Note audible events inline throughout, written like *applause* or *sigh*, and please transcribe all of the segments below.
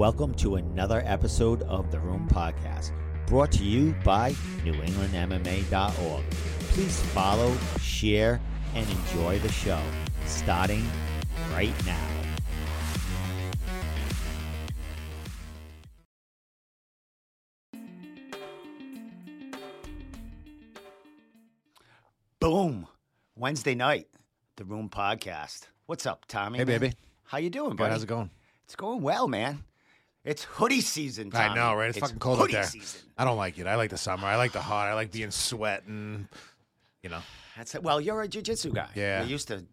Welcome to another episode of the Room Podcast, brought to you by NewEnglandMMA.org. Please follow, share, and enjoy the show, starting right now. Boom! Wednesday night, the Room Podcast. What's up, Tommy? Hey, baby. How you doing, Good, buddy? how's it going? It's going well, man. It's hoodie season. Tommy. I know, right? It's, fucking cold out there. Season. I don't like it. I like the summer. I like the hot. I like being sweating. You know, That's it. Well, you're a jiu-jitsu guy. Yeah. You're used to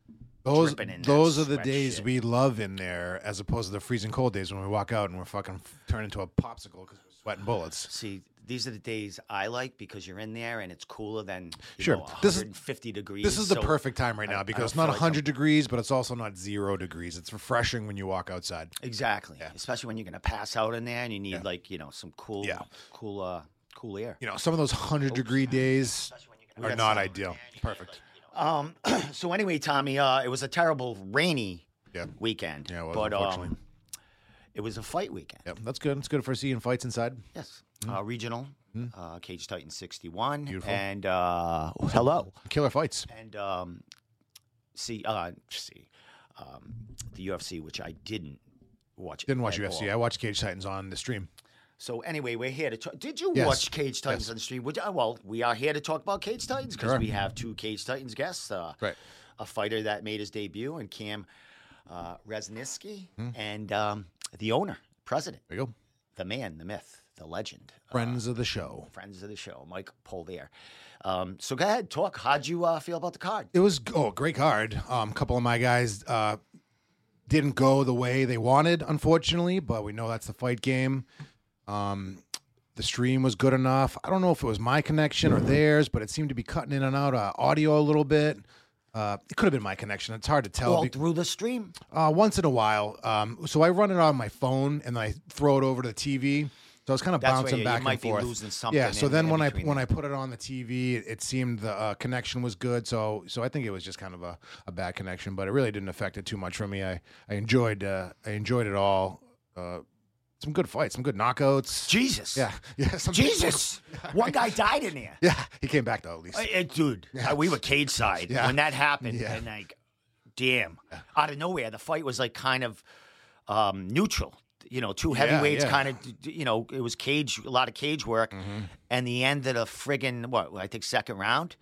those those are the days shit. we love in there, as opposed to the freezing cold days when we walk out and we're fucking f- turn into a popsicle because we're sweating bullets. see. These are the days I like because you're in there and it's cooler than Sure. know, This is- 150 degrees. This is the perfect time right now I because don't it's not feel like 100 degrees, but it's also not zero degrees. It's refreshing when you walk outside. Exactly. Yeah. Especially when you're gonna pass out in there and you need Yeah. like you know some cool, Yeah. cool, uh, cool air. You know, some of those 100 degree days are not ideal. Perfect. Um. *clears throat* so anyway, Tommy, uh, it was a terrible rainy Yeah. weekend. Yeah, it was, but um, it was a fight weekend. Yep, that's good. It's good for seeing fights inside. Yes. Uh, regional, uh, Cage Titan 61. Mm-hmm. Beautiful. And uh, hello. Killer fights. And um, see, uh, see, um, the UFC, which I didn't watch. Didn't watch UFC. all. I watched Cage Titans on the stream. So anyway, we're here to talk. Did you Yes. watch Cage Titans Yes. on the stream? Would you, uh, well, we are here to talk about Cage Titans because Sure. we have two Cage Titans guests. Uh, Right. A fighter that made his debut, and Cam uh, Resniski, and um, the owner, president, There you go. the man, the myth, the legend, uh, Friends of the show. friends of the show, Mike Polvere. Um, so go ahead, talk. How'd you uh, feel about the card? It was oh great card. Um, a couple of my guys uh, didn't go the way they wanted, unfortunately, but we know that's the fight game. Um, the stream was good enough. I don't know if it was my connection or theirs, but it seemed to be cutting in and out uh, audio a little bit. Uh, it could have been my connection. It's hard to tell. Through the stream. uh, once in a while. Um, so I run it on my phone and then I throw it over to the TV. So I was kind of That's bouncing you- you back might and be forth. losing something Yeah. So in- then in when I between when. I put it on the TV, it, it seemed the uh, connection was good. So so I think it was just kind of a, a bad connection, but it really didn't affect it too much for me. I I enjoyed uh, I enjoyed it all. Uh, some good fights, some good knockouts. Jesus. Yeah, *laughs* yeah. Some Jesus. One guy died in there. Yeah, he came back though at least. Uh, uh, dude, uh, we were cage side Yeah. when that happened, Yeah. and like, damn, out of nowhere, the fight was like kind of um, neutral. You know, two heavyweights, yeah. kind of. You know, it was cage, a lot of cage work, Mm-hmm. and the end of the friggin' what? I think second round,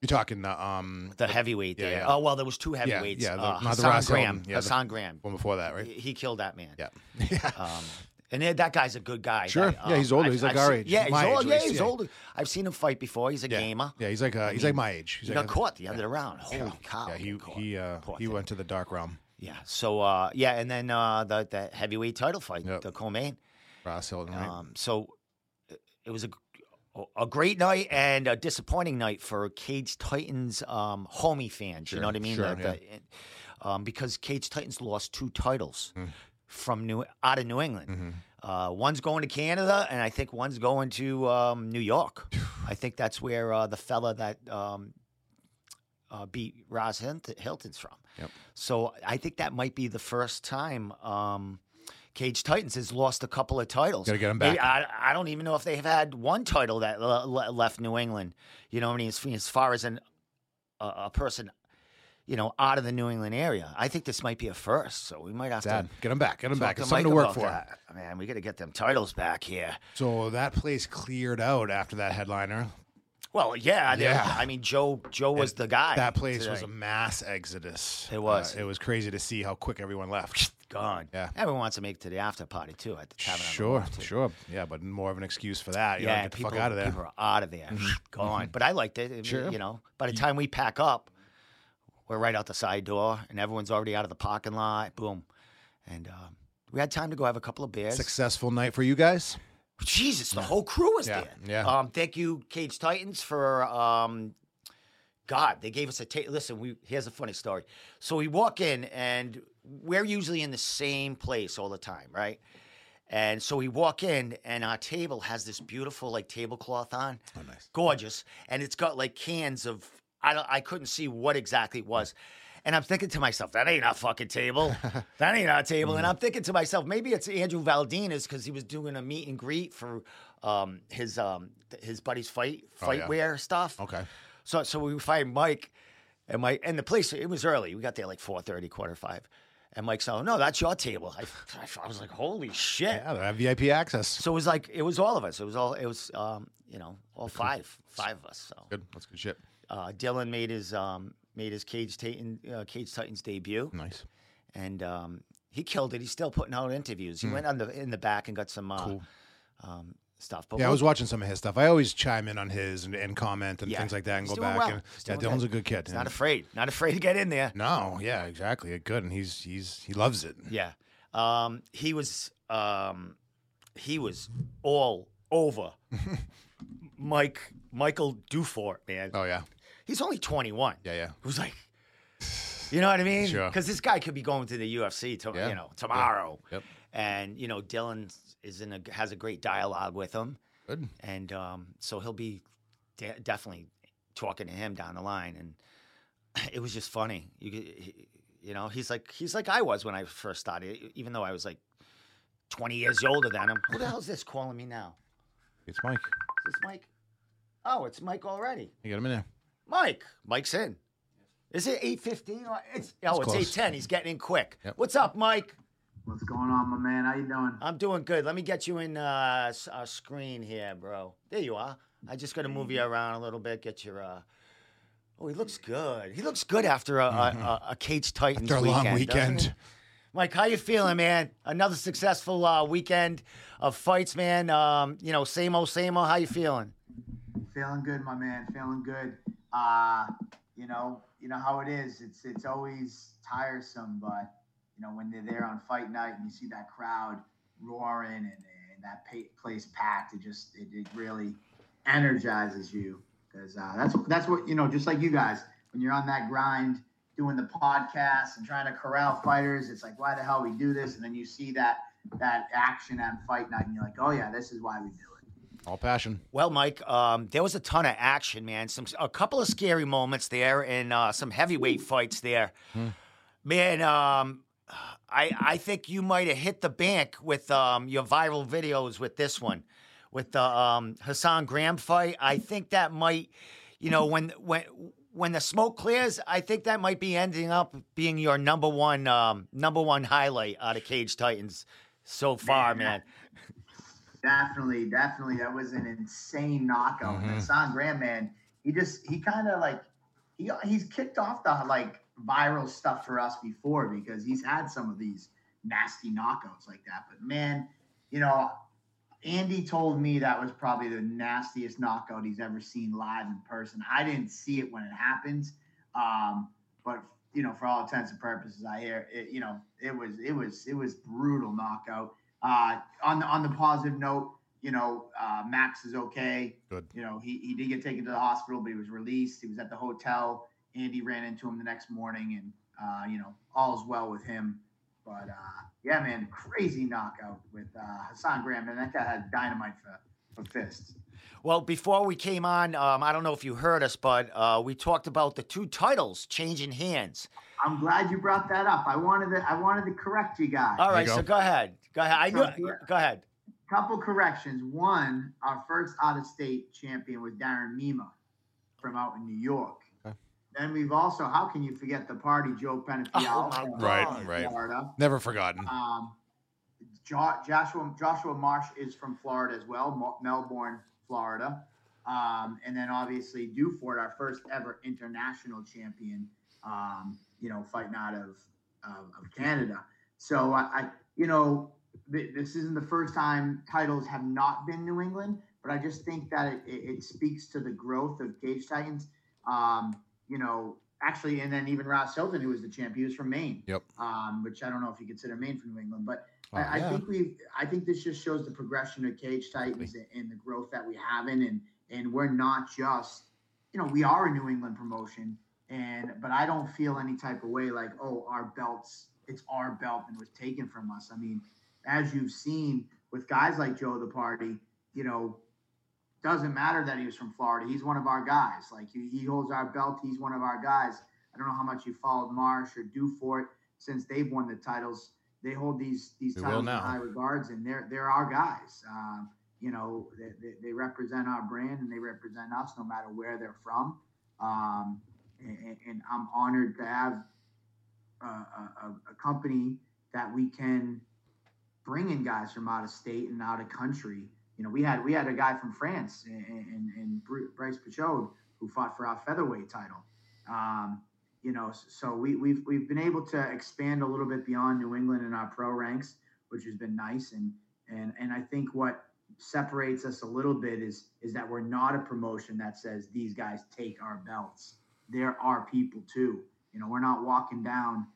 You're talking uh, um the heavyweight yeah, there. yeah. Oh well, there was two heavyweights. yeah, the- uh, Hassan Ross Graham. Hilton, yeah, the- Hassan Graham. one before that, right? He he killed that man. Yeah, yeah. *laughs* Um, and that- guy's a good guy. Sure. That, Yeah, he's older. I've- He's like I've our age. Yeah, he's My age, old. Yeah, he's yeah. older. I've seen him fight before. He's a yeah. gamer. Yeah, he's like uh, he's like my age. He's He like got caught the other round. Holy cow! Yeah, he he uh, he went to the dark realm. Yeah. So uh, yeah, and then uh, the the heavyweight title fight, Yep. the co-main. Ross Hilton, right? Um, so it was a a great night and a disappointing night for Cage Titans um, homie fans. you know what I mean? sure, The- the- um, because Cage Titans lost two titles Mm. from New out of New England. Mm-hmm. Uh, one's going to Canada, and I think one's going to um, New York. *sighs* I think that's where uh, the fella that um, uh, beat Ross Hilton's from. Yep. So I think that might be the first time um, Cage Titans has lost a couple of titles. Gotta get 'em Maybe- back. I, I don't even know if they've had one title that le- le- left New England. You know what I mean? As, as far as an a, a person, you know, out of the New England area, I think this might be a first. So we might have Sad. to. Get them back. Get talk back. to It's something to work for. that. Man, we got to get them titles back here. So that place cleared out after that headliner. Well, yeah, they- Yeah. I mean, Joe. Joe was the guy. That place was a mass exodus. It was. Uh, it was crazy to see how quick everyone left. *laughs* gone. Yeah. everyone wants to make it to the after party too at the tavern. on the Sure, sure. Yeah, but more of an excuse for that. You know, yeah, get the people, fuck out of there. people are out of there, *laughs* gone. But I liked it. Sure. You know, by the time we pack up, we're right out the side door, and everyone's already out of the parking lot. Boom, and um, we had time to go have a couple of beers. Successful night for you guys. Jesus, the whole crew was there. yeah. Um, thank you, Cage Titans, for um, God. They gave us a ta- listen. We here's a funny story. So we walk in, and we're usually in the same place all the time, right? And so we walk in, and our table has this beautiful like tablecloth on, Oh, nice. gorgeous, and it's got like cans of I don't, I couldn't see what exactly it was, And I'm thinking to myself, that ain't our fucking table. *laughs* that ain't our table. And I'm thinking to myself, maybe it's Andrew Valdina's because he was doing a meet and greet for um, his um, his buddy's fight Oh, yeah. wear stuff. Okay. So so we find Mike, and Mike and the place it was early. We got there like four thirty, quarter five, and Mike's like, "No, that's your table." I, I was like, "Holy shit!" Yeah, they have VIP access. So it was like it was all of us. It was all it was um, you know all five five of us. So Good. That's good shit. uh, Dylan made his um, made his Cage Titan uh, Cage Titans debut, Nice. and um, he killed it. He's still putting out interviews. He went on the in the back and got some uh. Cool. um, stuff. But Yeah, I was watching some of his stuff. I always chime in on his and, and comment and Yeah. things like that and He's go back. well. And, yeah, Dylan's good. a good kid. he's not afraid. Not afraid to get in there. no, yeah, exactly. Good, and he's he's he loves it. Yeah. Um, he was um, he was all over *laughs* Mike Michael Dufort, man. Oh yeah, He's only 21. yeah, yeah. Who's like, you know what I mean? Sure. Because this guy could be going to the UFC, to, Yeah. you know, tomorrow. Yep. And you know, Dylan is in a has a great dialogue with him, Good. and um, so he'll be de- definitely talking to him down the line. And *clears throat* it was just funny. You he, you know, he's like he's like I was when I first started, even though I was like 20 years older than him. Who the hell is this calling me now? It's Mike. Is this Mike? Oh, it's Mike already. You got him in there. Mike, Mike's in. Is it eight fifteen? It's oh, it's close. eight ten. He's getting in quick. Yep. What's up, Mike? What's going on, my man? How you doing? I'm doing good. Let me get you in uh, s- uh screen here, bro. There you are. I just got to move you around a little bit. Get your. uh Oh, he looks good. He looks good after a, a, a, a Cage Titans After a weekend. long weekend. Mike, how you feeling, man? Another successful uh, weekend of fights, man. Um, you know, same old, same old. How you feeling? Feeling good, my man. Feeling good. Uh, you know, you know how it is. It's it's always tiresome, but you know when they're there on fight night and you see that crowd roaring and, and that place packed, it just it, it really energizes you because uh, that's that's what you know. Just like you guys, when you're on that grind doing the podcast and trying to corral fighters, it's like why the hell we do this, and then you see that that action on fight night, and you're like, oh yeah, this is why we do it. All passion. Well, Mike, um, there was a ton of action, man. Some a couple of scary moments there, and uh, some heavyweight fights there. Man, um, I I think you might have hit the bank with um, your viral videos with this one, with the um, Hassan Graham fight. I think that might, you know, when when when the smoke clears, I think that might be ending up being your number one um, number one highlight out of Cage Titans so far, man. Definitely, definitely. That was an insane knockout. Mhm. And Hassan Graham, man, he just he kind of like he he's kicked off the like viral stuff for us before because he's had some of these nasty knockouts like that. But man, you know, Andy told me that was probably the nastiest knockout he's ever seen live in person. I didn't see it when it happens, um, but you know, for all intents and purposes, I hear it. You know, it was it was it was brutal knockout. Uh, on the on the positive note, you know, uh, Max is okay. Good. You know, he, he did get taken to the hospital, but he was released. He was at the hotel. Andy ran into him the next morning, and uh, you know, all's well with him. But uh, yeah, man, crazy knockout with uh, Hassan Graham, and that guy had dynamite for, for fists. Well, before we came on, um, I don't know if you heard us, but uh, we talked about the two titles changing hands. I'm glad you brought that up. I wanted to I wanted to correct you guys. All right, There right, so go. go ahead. Go ahead. I So, knew. yeah. Go ahead. couple corrections. One, our first out of state champion was Darren Mima from out in New York. Okay. Then we've also, how can you forget the party Joe Penafiel Oh, from Right, right. Florida? Never forgotten. Um, jo- Joshua Joshua Marsh is from Florida as well, Mo- Melbourne, Florida. Um, and then obviously Dufort, our first ever international champion, um, you know, fighting out of, of, of Canada. So I, I you know, th- this isn't the first time titles have not been New England, but I just think that it, it, it speaks to the growth of Cage Titans. Um, you know, actually, and then even Ross Hilton, who was the champ, he was from Maine. Yep. Um, which I don't know if you consider Maine from New England, but Oh, I, I think we I think this just shows the progression of Cage Titans and the growth that we have in and and we're not just you know we are a New England promotion and but I don't feel any type of way like oh our belts it's our belt and was taken from us. I mean, as you've seen with guys like Joe the Party, you know, doesn't matter that he was from Florida. He's one of our guys. Like he, he holds our belt. He's one of our guys. I don't know how much you followed Marsh or Dufort since they've won the titles. They hold these these They titles in high regards, and they're they're our guys. Um, you know, they, they, they represent our brand and they represent us, no matter where they're from. Um, and, and I'm honored to have a, a, a- a company that we can bring in guys from out of state and out of country. You know, we had we had a guy from France and and, Bryce Pachode who fought for our featherweight title. Um, you know, so we, we've we've been able to expand a little bit beyond New England in our pro ranks, which has been nice. And and and I think what separates us a little bit is is that we're not a promotion that says these guys take our belts. There are people too. You know, we're not walking down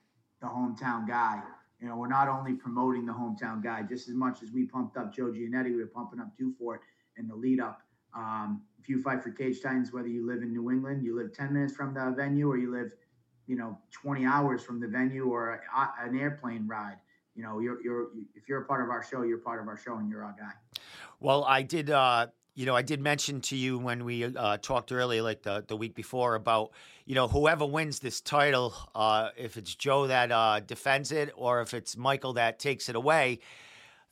the hometown guy. You know, we're not only promoting the hometown guy just as much as we pumped up Joe Giannetti, we were pumping up Dufort in the lead up. Um, if you fight for Cage Titans, whether you live in New England, you live 10 minutes from the venue, or you live, you know, 20 hours from the venue or a, an airplane ride, you know, you're, you're, if you're a part of our show, you're part of our show and you're our guy. Well, I did. Uh, you know, I did mention to you when we uh, talked earlier, like the the week before, about you know whoever wins this title, uh, if it's Joe that uh, defends it or if it's Michael that takes it away,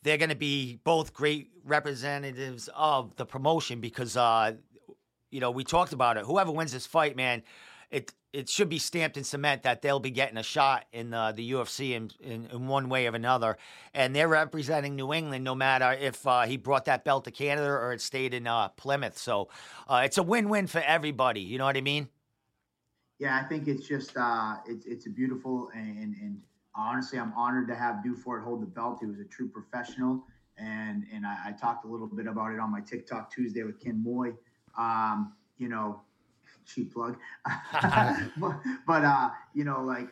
they're going to be both great representatives of the promotion because uh, you know we talked about it. Whoever wins this fight, man, it it should be stamped in cement that they'll be getting a shot in uh, the UFC in, in in one way or another, and they're representing New England no matter if uh, he brought that belt to Canada or it stayed in uh, Plymouth. So uh, it's a win-win for everybody. You know what I mean? Yeah, I think it's just uh, it's it's a beautiful and and honestly, I'm honored to have Dufort hold the belt. He was a true professional, and and I, I talked a little bit about it on my TikTok Tuesday with Ken Moy. Um, you know, cheap plug, *laughs* *laughs* but, but uh, you know, like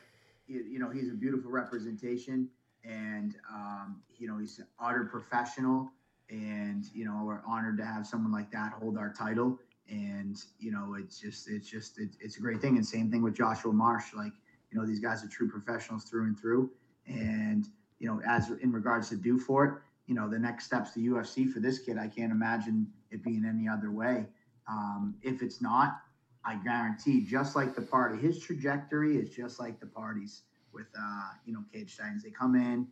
you, you know, he's a beautiful representation, and um, you know, he's an utter professional, and you know, we're honored to have someone like that hold our title. And you know it's just it's just it's, it's a great thing. And same thing with joshua marsh like you know these guys are true professionals through and through. And you know as in regards to Dufort, you know the next steps to ufc for this kid i can't imagine it being any other way. Um, if it's not i guarantee just like the party his trajectory is just like the parties with uh you know cage titans they come in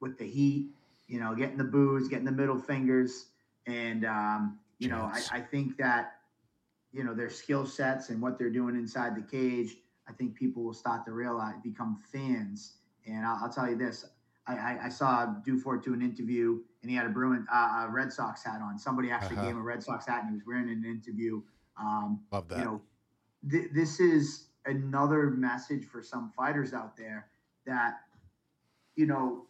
with the heat you know getting the booze getting the middle fingers and um you know I, I think that you know their skill sets and what they're doing inside the cage i think people will start to realize become fans and i'll, I'll tell you this I, I, I saw Dufort do an interview and he had a Bruin uh, a Red Sox hat on. Somebody actually Uh-huh. gave him a Red Sox hat and he was wearing it in an interview. Um, Love that. you know, th- this is another message for some fighters out there that, you know,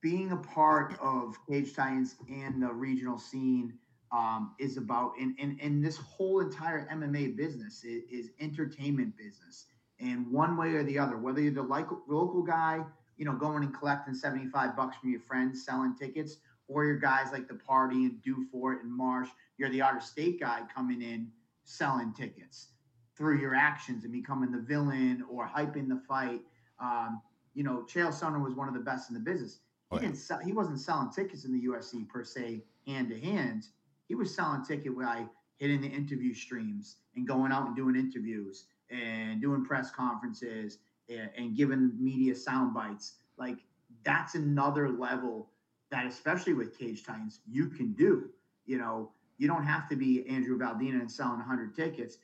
being a part of Cage Titans and the regional scene um, is about, and, and, and this whole entire MMA business is, is entertainment business. And one way or the other, whether you're the local, local guy, you know, going and collecting 75 bucks from your friends selling tickets, or your guys like the party and Dufort and Marsh, you're the out of state guy coming in selling tickets through your actions and becoming the villain or hyping the fight. Um, you know, Chael Sonnen was one of the best in the business. He Oh, yeah. didn't sell, he wasn't selling tickets in the UFC per se hand to hand. He was selling ticket by hitting the interview streams and going out and doing interviews and doing press conferences and, and giving media sound bites. Like that's another level that, especially with Cage Titans, you can do. You know, you don't have to be Andrew Valdina and selling 100 tickets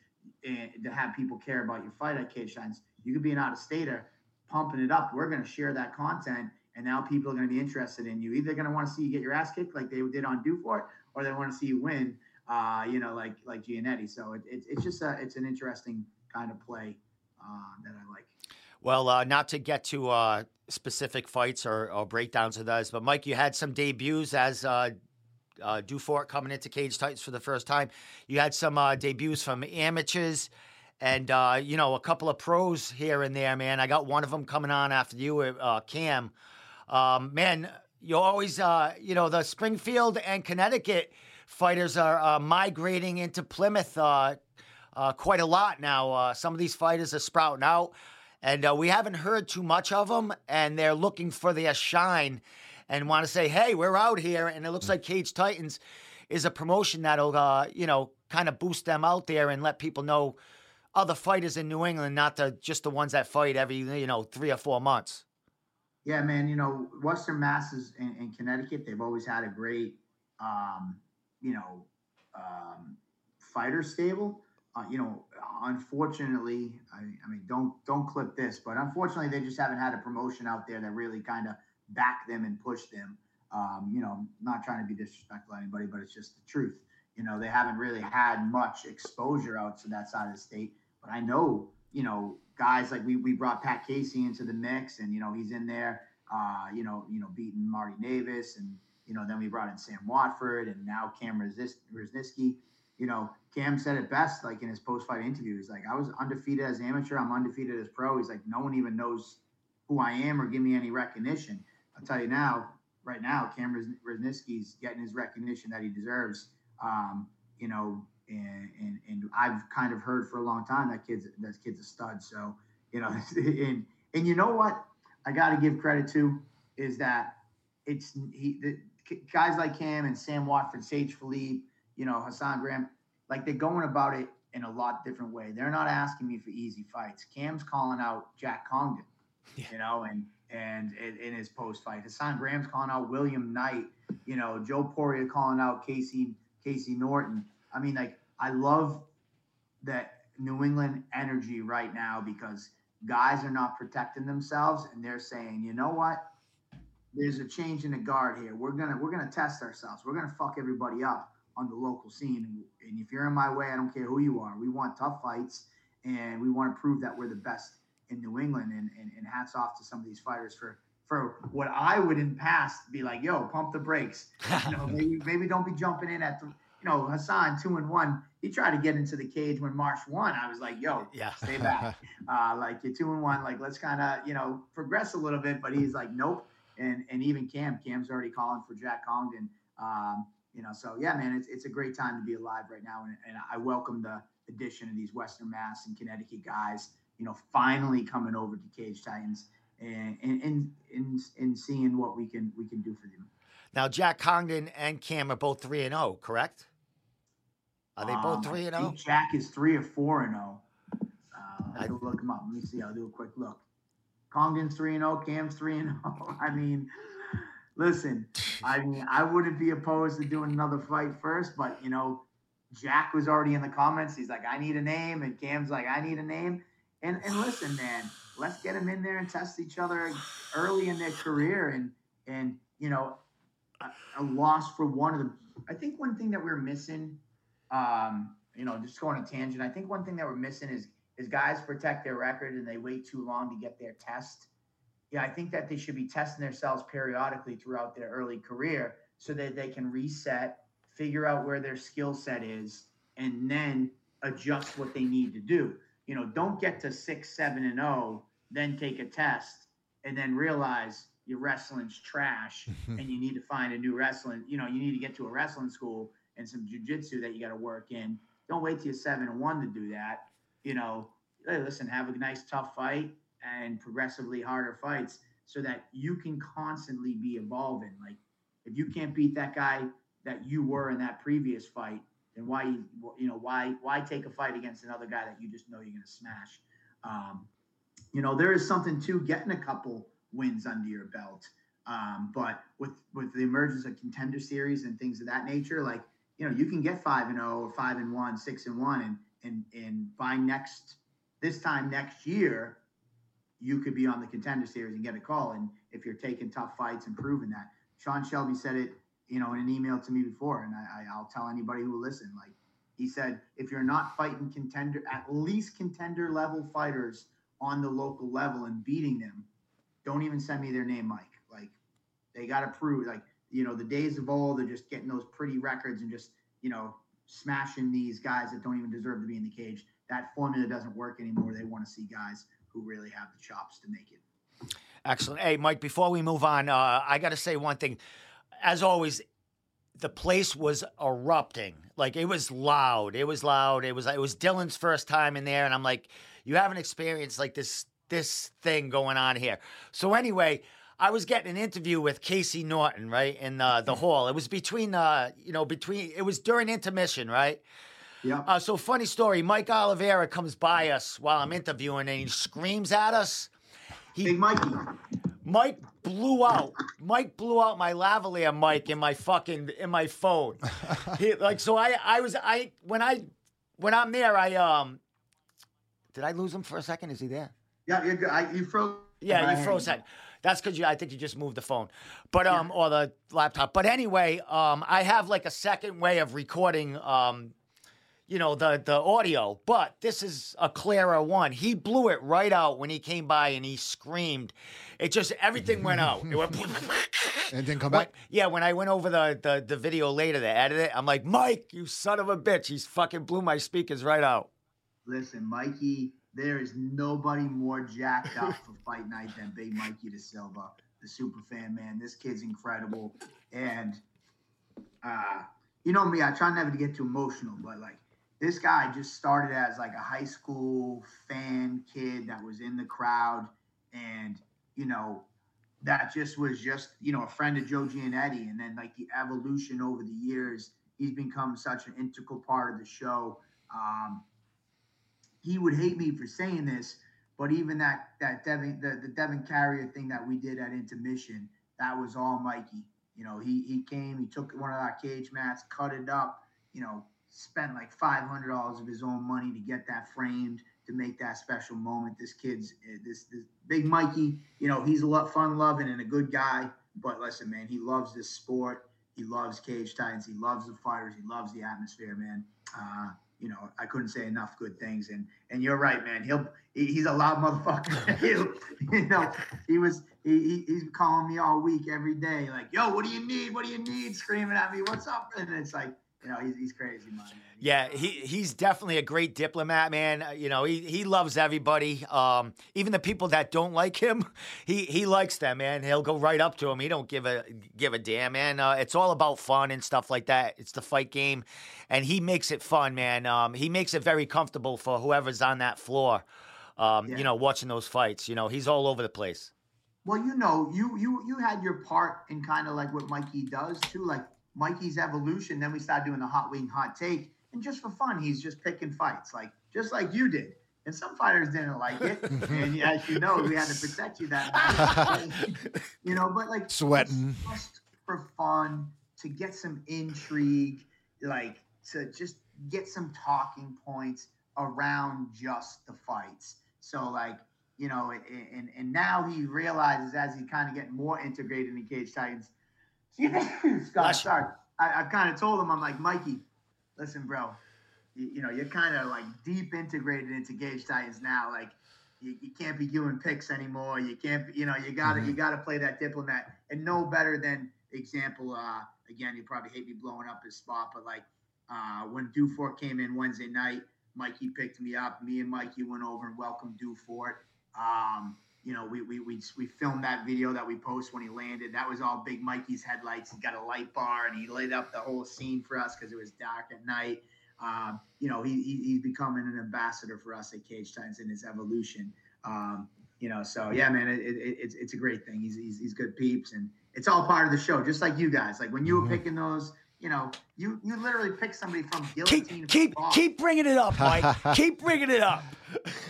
and to have people care about your fight at Cage Titans. You could be an out of stater pumping it up. We're going to share that content, and now people are going to be interested in you. Either going to want to see you get your ass kicked like they did on Dufort, or they want to see you win. Uh, you know, like like Giannetti. So it, it, it's just a, it's an interesting kind of play uh, that I like. Well, uh, not to get to uh, specific fights or, or breakdowns of those, but Mike, you had some debuts as uh, Dufort coming into Cage Titans for the first time. You had some uh, debuts from amateurs and, uh, you know, a couple of pros here and there, man. I got one of them coming on after you, uh, Cam. Um, man, you always, uh, you know, the Springfield and Connecticut fighters are uh, migrating into Plymouth uh, quite a lot now. Some of these fighters are sprouting out, and we haven't heard too much of them, and they're looking for their shine and want to say, hey, we're out here. And it looks like Cage Titans is a promotion that'll, uh, you know, kind of boost them out there and let people know other fighters in New England, not the just the ones that fight every you know three or four months. Yeah, man. You know, Western Masses in, in Connecticut, they've always had a great, um, you know, um, fighter stable. Uh, you know, unfortunately, I, I, mean, don't don't clip this, but unfortunately, they just haven't had a promotion out there that really kind of back them and push them. Um, you know, not trying to be disrespectful to anybody, but it's just the truth. You know, they haven't really had much exposure out to that side of the state. But I know, you know, guys like we we brought Pat Casey into the mix, and you know he's in there. Uh, you know, you know, beating Marty Navis, and you know, then we brought in Sam Watford, and now Cam Resniski. You know, Cam said it best, like in his post-fight interview. He's like, "I was undefeated as amateur. I'm undefeated as pro." He's like, "No one even knows who I am or give me any recognition." I'll tell you now, right now, Cam Resniski's getting his recognition that he deserves. Um, you know, and, and and I've kind of heard for a long time that kid's that kid's a stud. So you know, *laughs* and and you know what I got to give credit to is that it's he the, guys like Cam and Sam Watford, Sage Philippe, you know, Hassan Graham, like they're going about it in a lot different way. They're not asking me for easy fights. Cam's calling out Jack Congdon, yeah. you know, and and in his post fight, Hassan Graham's calling out William Knight, you know, Joe Poirier calling out Casey Casey Norton. I mean, like I love that New England energy right now because guys are not protecting themselves and they're saying, you know what? There's a change in the guard here. We're gonna we're gonna test ourselves. We're gonna fuck everybody up on the local scene. And if you're in my way, I don't care who you are. We want tough fights and we want to prove that we're the best in New England. And, and, and hats off to some of these fighters for for what I would in past be like, yo, pump the brakes. *laughs* You know, maybe maybe don't be jumping in at the you know, Hassan two and one, he tried to get into the cage when Marsh won. I was like, yo, yeah. stay back. *laughs* uh, like you're two and one. Like let's kind of, you know, progress a little bit. But he's like, nope. And and even Cam, Cam's already calling for Jack Congdon. Um, you know, so yeah, man, it's it's a great time to be alive right now. And, and I welcome the addition of these Western Mass and Connecticut guys, you know, finally coming over to Cage Titans and and and, and, and seeing what we can we can do for them. Now, Jack Congdon and Cam are both three and zero, oh, correct? Are they both um, three and zero? Oh? Jack is three or four and zero. Oh. Uh, I'll look him up. Let me see. I'll do a quick look. Congdon's three and zero. Cam's three and zero. *laughs* I mean, listen. I mean, I wouldn't be opposed to doing another fight first, but you know, Jack was already in the comments. He's like, I need a name, and Cam's like, I need a name. And and listen, man, let's get them in there and test each other early in their career. And and you know, a, a loss for one of them. I think one thing that we're missing um, you know, just going on a tangent. I think one thing that we're missing is is guys protect their record and they wait too long to get their test. Yeah, I think that they should be testing themselves periodically throughout their early career so that they can reset, figure out where their skill set is, and then adjust what they need to do. You know, don't get to six, seven, and zero, oh, then take a test, and then realize your wrestling's trash, *laughs* and you need to find a new wrestling. You know, you need to get to a wrestling school and some jujitsu that you got to work in. Don't wait till you're seven and one to do that. You know, hey, listen, have a nice tough fight and progressively harder fights so that you can constantly be evolving. Like if you can't beat that guy that you were in that previous fight, then why you know why why take a fight against another guy that you just know you're gonna smash? Um, you know there is something to getting a couple wins under your belt. Um, but with with the emergence of contender series and things of that nature, like you know, you can get five and zero oh or five and one, six and one, and and and by next this time next year, you could be on the contender series and get a call. And if you're taking tough fights and proving that, Sean Shelby said it, you know, in an email to me before, and I, I'll tell anybody who will listen, like he said, if you're not fighting contender, at least contender level fighters on the local level and beating them, don't even send me their name, Mike. Like they got to prove, like you know, the days of old are just getting those pretty records and just, you know, smashing these guys that don't even deserve to be in the cage. That formula doesn't work anymore. They want to see guys who really have the chops to make it. Excellent. Hey, Mike, before we move on, uh, I got to say one thing. As always, the place was erupting. Like it was loud. It was loud. It was it was Dylan's first time in there, and I'm like, you haven't experienced like this this thing going on here. So anyway, I was getting an interview with Casey Norton, right, in the the hall. It was between, uh, you know, between. It was during intermission, right. Yep. Uh, so funny story. Mike Oliveira comes by us while I'm interviewing, and he screams at us. Big Mikey. Mike blew out. Mike blew out my lavalier mic in my fucking in my phone. *laughs* He, like so, I I was I when I when I'm there, I um. Did I lose him for a second? Is he there? Yeah, you're good. I, you froze. Yeah, you froze that. That's because you. I think you just moved the phone, but um, or the laptop. But anyway, um, I have like a second way of recording um, you know the the audio, but this is a clearer one. He blew it right out when he came by and he screamed. It just everything went out. It went. *laughs* *laughs* And didn't come When- back. yeah, when I went over the, the the video later to edit it, I'm like, Mike, you son of a bitch! He's fucking blew my speakers right out. Listen, Mikey, there is nobody more jacked up for *laughs* fight night than Big Mikey Da Silva, the super fan, man. This kid's incredible. And uh, you know me, I try never to get too emotional, but like this guy just started as like a high school fan kid that was in the crowd. And you know that just was just you know a friend of Joe Giannetti and then like the evolution over the years he's become such an integral part of the show. Um, he would hate me for saying this, but even that that Devin the, the Devin Carrier thing that we did at intermission, that was all Mikey. You know, he he came, he took one of our cage mats, cut it up, you know, spent like five hundred dollars of his own money to get that framed to make that special moment. This kid's eh, this this big Mikey, you know, he's a lot fun loving and a good guy. But listen, man, he loves this sport. He loves Cage Titans. He loves the fighters. He loves the atmosphere, man. Uh, you know, I couldn't say enough good things. And and you're right, man. He'll he, he's a loud motherfucker. *laughs* *laughs* He'll, you know, he was he, he, he's calling me all week, every day, like, yo, what do you need? What do you need? Screaming at me, what's up? And it's like, you know, he's, he's crazy, man. He's- Yeah, he he's definitely a great diplomat, man. Uh, You know, he he loves everybody. Um, even the people that don't like him, *laughs* he he likes them, man. He'll go right up to him. He don't give a give a damn, man. Uh, it's all about fun and stuff like that. It's the fight game, and he makes it fun, man. Um, he makes it very comfortable for whoever's on that floor. Um, Yeah. You know, watching those fights. You know, he's all over the place. Well, you know, you you you had your part in kind of like what Mikey does too, like Mikey's evolution. Then we started doing the hot wing, hot take, and just for fun, he's just picking fights, like just like you did. And some fighters didn't like it, *laughs* and as you know, we had to protect you that night. *laughs* you know, but like Sweating. just for fun to get some intrigue, like to just get some talking points around just the fights. So like you know, and and now he realizes as he kind of getting more integrated in Cage Titans. *laughs* Scott, sorry, I, I've kind of told him I'm like Mikey, listen, bro, you, you know you're kind of like deep integrated into Cage Titans now, like. You, you can't be doing picks anymore. You can't, be- you know, you gotta, you gotta play that diplomat, and no better than example. Uh, again, you probably hate me blowing up his spot, but like uh, when Dufort came in Wednesday night, Mikey picked me up. Me and Mikey went over and welcomed Dufort. Um, you know, we, we, we, we filmed that video that we post when he landed. That was all Big Mikey's headlights. He got a light bar and he lit up the whole scene for us because it was dark at night. Um, you know, he, he, he's becoming an ambassador for us at Cage Titans in his evolution. Um, you know, so yeah, man, it, it, it's, it's a great thing. He's, he's, he's good peeps and it's all part of the show, just like you guys. Like when you were Mhm. picking those, you know, you, you literally pick somebody from Guillotine. keep from keep bringing it up, Mike. *laughs* keep bringing it up.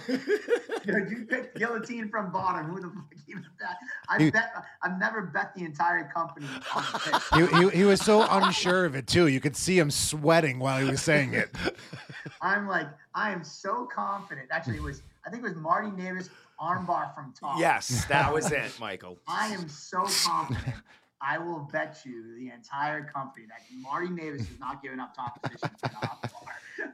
Dude, you picked guillotine from bottom. Who the fuck even bet? I You- bet I've never bet the entire company on the *laughs* pick. He, he, he was so unsure of it too. You could see him sweating while he was saying it. I'm like, I am so confident. Actually, it was I think it was Marty Davis armbar from top. Yes, that was it, Michael. I am so confident. I will bet you the entire company that Marty Davis is not giving up top position to the bar.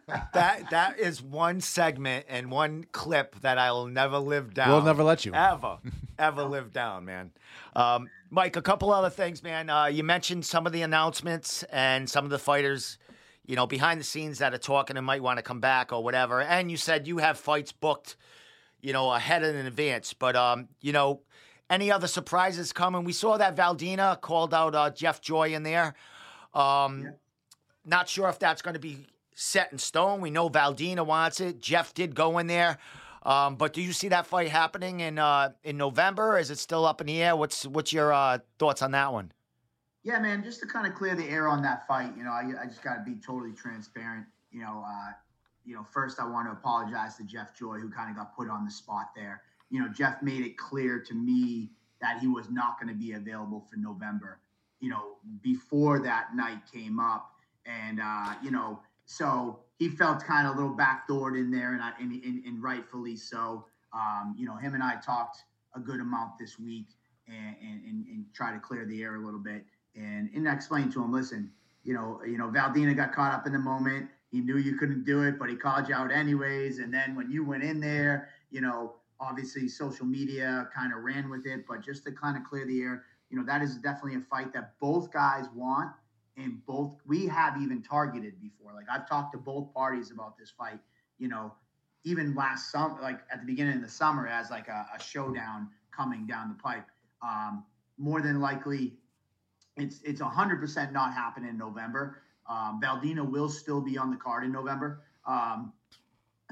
*laughs* That that is one segment and one clip that I will never live down. We'll never let you. ever, ever live down, man. Um, Mike, a couple other things, man. Uh, you mentioned some of the announcements and some of the fighters, you know, behind the scenes that are talking and might want to come back or whatever. And you said you have fights booked, you know, ahead and in advance. But um, you know, any other surprises coming? We saw that Valdina called out uh, Jeff Joy in there. Um, Yeah. Not sure if that's going to be set in stone. We know Valdina wants it. Jeff did go in there. Um, but do you see that fight happening in uh, in November? Is it still up in the air? What's what's your uh, thoughts on that one? Yeah, man, just to kind of clear the air on that fight, you know, I, I just got to be totally transparent. you know, uh, you know, first I want to apologize to Jeff Joy, who kind of got put on the spot there. You know, Jeff made it clear to me that he was not going to be available for November. You know, before that night came up, and uh, you know, so he felt kind of a little backdoored in there, and, I, and, and, and rightfully so. Um, you know, him and I talked a good amount this week and, and, and try to clear the air a little bit. And, and I explained to him, listen, you know, you know, Valdina got caught up in the moment. He knew you couldn't do it, but he called you out anyways. And then when you went in there, you know, obviously social media kind of ran with it, but just to kind of clear the air, you know, that is definitely a fight that both guys want and both we have even targeted before. Like I've talked to both parties about this fight, you know, even last summer, like at the beginning of the summer as like a, a showdown coming down the pipe. Um, more than likely, it's it's hundred percent not happening in November. Um, Valdina will still be on the card in November. Um,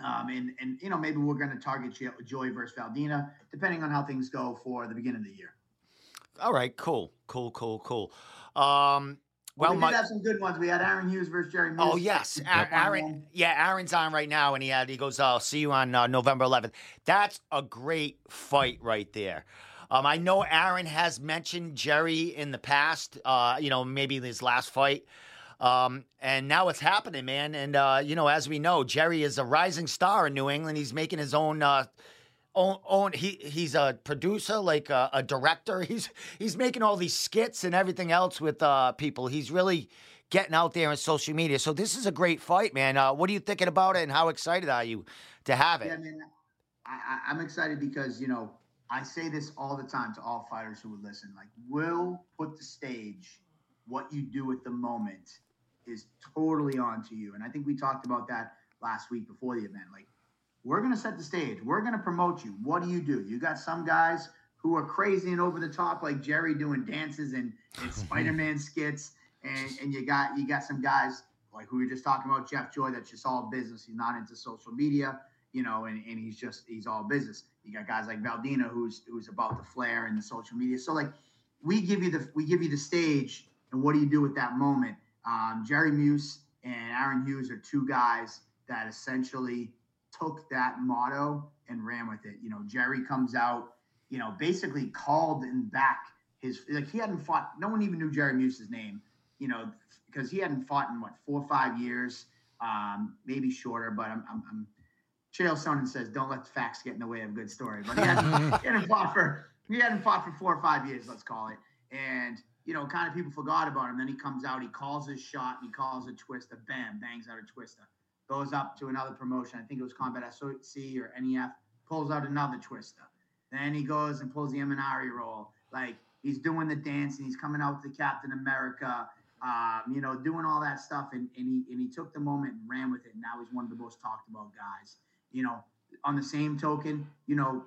um, and and you know maybe we're going to target Joy versus Valdina depending on how things go for the beginning of the year. All right, cool, cool, cool, cool. Um, well, we did my, have some good ones. We had Aaron Hughes versus Jerry. Moose. Oh yes, Aaron. Yeah, Aaron's on right now, and he had he goes. I'll see you on uh, November 11th. That's a great fight right there. Um, I know Aaron has mentioned Jerry in the past. Uh, you know, maybe his last fight. Um, and now it's happening, man. And uh, you know, as we know, Jerry is a rising star in New England. He's making his own uh, own, own he he's a producer like a, a, director. *laughs* He's he's making all these skits and everything else with uh, people. He's really getting out there in social media. So this is a great fight man. Uh, what are you thinking about it and how excited are you to have it? Yeah, man, I, i'm excited because you know i say this all the time to all fighters who would listen. Like will put the stage what you do at the moment is totally on to you and i think we talked about that last week before the event like we're going to set the stage. We're going to promote you. What do you do? You got some guys who are crazy and over the top, like Jerry doing dances and, and *laughs* Spider-Man skits, and and you got you got some guys like who we were just talking about, Jeff Joy. That's just all business. He's not into social media, you know, and, and he's just he's all business. You got guys like Valdina, who's who's about the flair and the social media. So like, we give you the we give you the stage, and what do you do with that moment? Um, Jerry Muse and Aaron Hughes are two guys that essentially took that motto and ran with it. You know, Jerry comes out, you know, basically called and back his like he hadn't fought. No one even knew Jerry Muse's name, you know, because he hadn't fought in what four or five years, um, maybe shorter. But I'm, I'm, I'm Chael Sonnen says, "Don't let the facts get in the way of a good story." But he hadn't, *laughs* he hadn't fought for he hadn't fought for four or five years, let's call it. And you know, kind of people forgot about him. Then he comes out, he calls his shot, he calls a twister, bam, bangs out a twister goes up to another promotion. I think it was Combat SOC or NEF, pulls out another twister. Then he goes and pulls the Imanari roll. Like he's doing the dance and he's coming out to Captain America, um, you know, doing all that stuff. And, and he and he took the moment and ran with it. And now he's one of the most talked about guys. You know, on the same token, you know,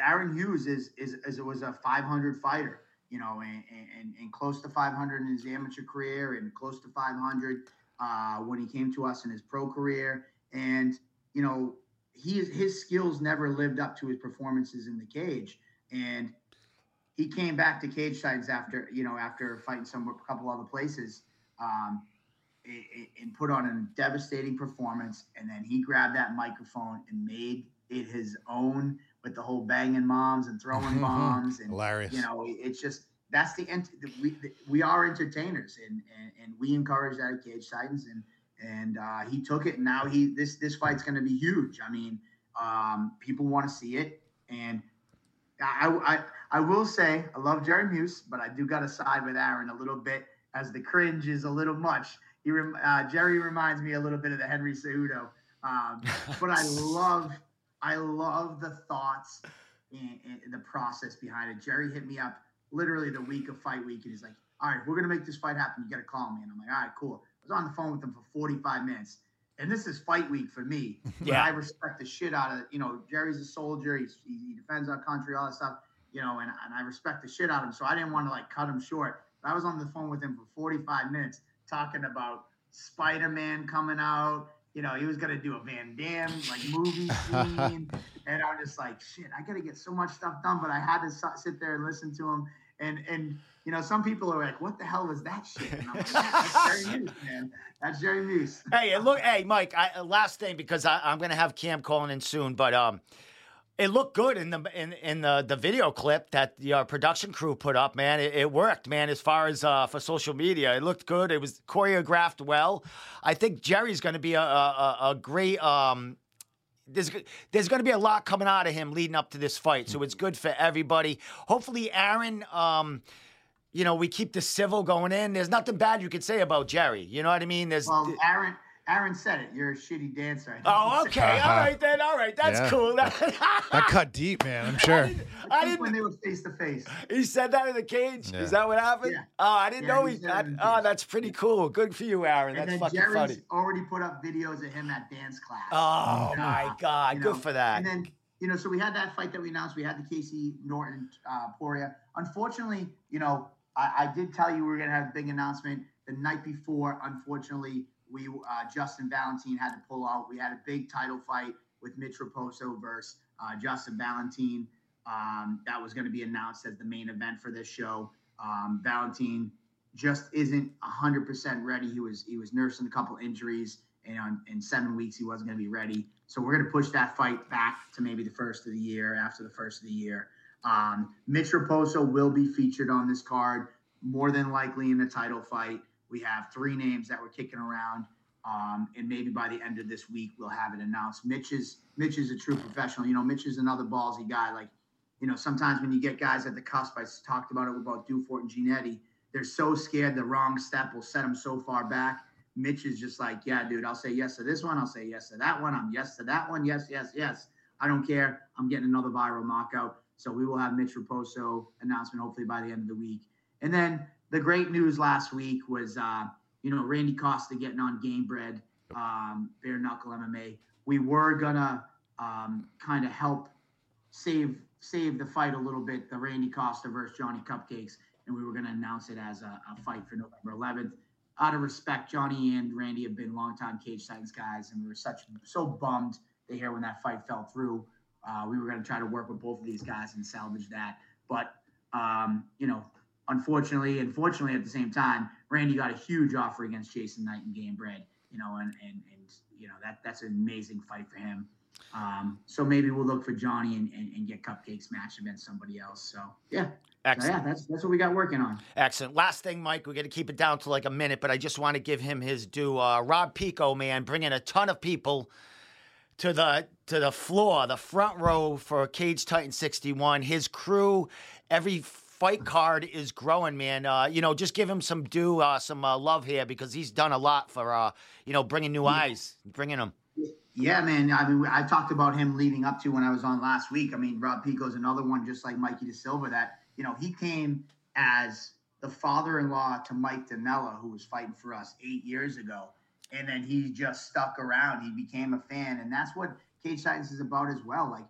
Aaron Hughes is is, is was a 500 fighter. You know, and, and, and close to 500 in his amateur career and close to 500 uh, when he came to us in his pro career. And, you know, he, his skills never lived up to his performances in the cage. And he came back to cage Titans after, you know, after fighting some a couple other places um, and put on a devastating performance. And then he grabbed that microphone and made it his own with the whole banging moms and throwing *laughs* bombs. And, Hilarious. You know, it's just, that's the, ent- we, we are entertainers and, and, and we encourage that at Cage Titans and and uh, he took it and now he this this fight's going to be huge. I mean, um, people want to see it and I, I I will say I love Jerry Muse, but I do got to side with Aaron a little bit as the cringe is a little much. He uh, Jerry reminds me a little bit of the Henry Cejudo, um, but I *laughs* love I love the thoughts and, and the process behind it. Jerry hit me up literally the week of fight week, and he's like, "All right, we're gonna make this fight happen. You got to call me." And I'm like, "All right, cool." I was on the phone with him for 45 minutes, and this is fight week for me. *laughs* yeah, I respect the shit out of. You know, Jerry's a soldier. He's, he defends our country, all that stuff. You know, and, and I respect the shit out of him. So I didn't want to like cut him short. But I was on the phone with him for 45 minutes talking about Spider-Man coming out. You know, he was gonna do a Van Damme like movie *laughs* scene, and I'm just like, shit, I gotta get so much stuff done. But I had to sit there and listen to him and and you know, some people are like, "What the hell was that shit?" And I'm like, "That's Jerry *laughs* Moose, man. That's Jerry Moose." hey, look, hey, Mike. I, uh, last thing because I, I'm gonna have Cam calling in soon, but um, it looked good in the in in the the video clip that the uh, production crew put up. Man, it, it worked, man. As far as uh, for social media, it looked good. It was choreographed well. I think Jerry's gonna be a a, a great um there's there's going to be a lot coming out of him leading up to this fight, so it's good for everybody. Hopefully, Aaron. Um, you know, we keep the civil going in. There's nothing bad you could say about Jerry. You know what I mean? There's. Well, Aaron. Aaron said it. You're a shitty dancer. *laughs* Oh, okay. *laughs* All right then. All right. That's Yeah. cool. *laughs* That cut deep, man. I'm sure. I I think didn't. when they were face to face. He said that in the cage. Yeah. Is that what happened? Yeah. Oh, I didn't Yeah, know he he. said I, it in the oh, that's pretty cool. Good for you, Aaron. And That's then fucking Jerry's funny. already put up videos of him at dance class. Oh my God! You Good know, for that. And then, you know, so we had that fight that we announced. We had the Casey Norton uh, Poria. Unfortunately, you know, I, I did tell you we were going to have a big announcement the night before. Unfortunately, we uh, Justin Valentine had to pull out. We had a big title fight with Mitch Raposo versus uh, Justin Valentine. Um, that was going to be announced as the main event for this show. Um, Valentine just isn't 100% ready. He was he was nursing a couple injuries, and on, in seven weeks he wasn't going to be ready. So we're going to push that fight back to maybe the first of the year, after the first of the year. Um, Mitch Raposo will be featured on this card, more than likely in a title fight. We have three names that we're kicking around, um, and maybe by the end of this week we'll have it announced. Mitch is Mitch is a true professional. You know, Mitch is another ballsy guy. Like, you know, sometimes when you get guys at the cusp, I talked about it with both Dufort and Ginetti. They're so scared the wrong step will set them so far back. Mitch is just like, yeah, dude, I'll say yes to this one. I'll say yes to that one. I'm yes to that one. Yes, yes, yes. I don't care. I'm getting another viral knockout. So we will have Mitch Raposo announcement hopefully by the end of the week. And then the great news last week was, uh, you know, Randy Costa getting on Gamebred, um, Bare Knuckle MMA. We were gonna um, kind of help save save the fight a little bit, the Randy Costa versus Johnny Cupcakes, and we were gonna announce it as a, a fight for November 11th. Out of respect, Johnny and Randy have been longtime Cage Titans guys, and we were such so bummed to hear when that fight fell through. Uh, we were going to try to work with both of these guys and salvage that. But, um, you know, unfortunately, unfortunately, at the same time, Randy got a huge offer against Jason Knight and Gamebred, you know, and, and, and you know, that that's an amazing fight for him. Um, so maybe we'll look for Johnny and, and, and get Cupcakes matched against somebody else. So, yeah. So, yeah, that's, that's what we got working on. Excellent. Last thing, Mike, we're going to keep it down to like a minute, but I just want to give him his due. Uh, Rob Pico, man, bringing a ton of people to the to the floor, the front row for Cage Titan 61. His crew, every fight card is growing, man. Uh, you know, just give him some due, uh, some uh, love here because he's done a lot for, uh, you know, bringing new eyes, bringing them. Yeah, man. I mean, I talked about him leading up to when I was on last week. I mean, Rob Pico's another one, just like Mikey De Silva, that, you know, he came as the father in law to Mike Danella, who was fighting for us eight years ago. And then he just stuck around. He became a fan. And that's what Cage Titans is about as well. Like,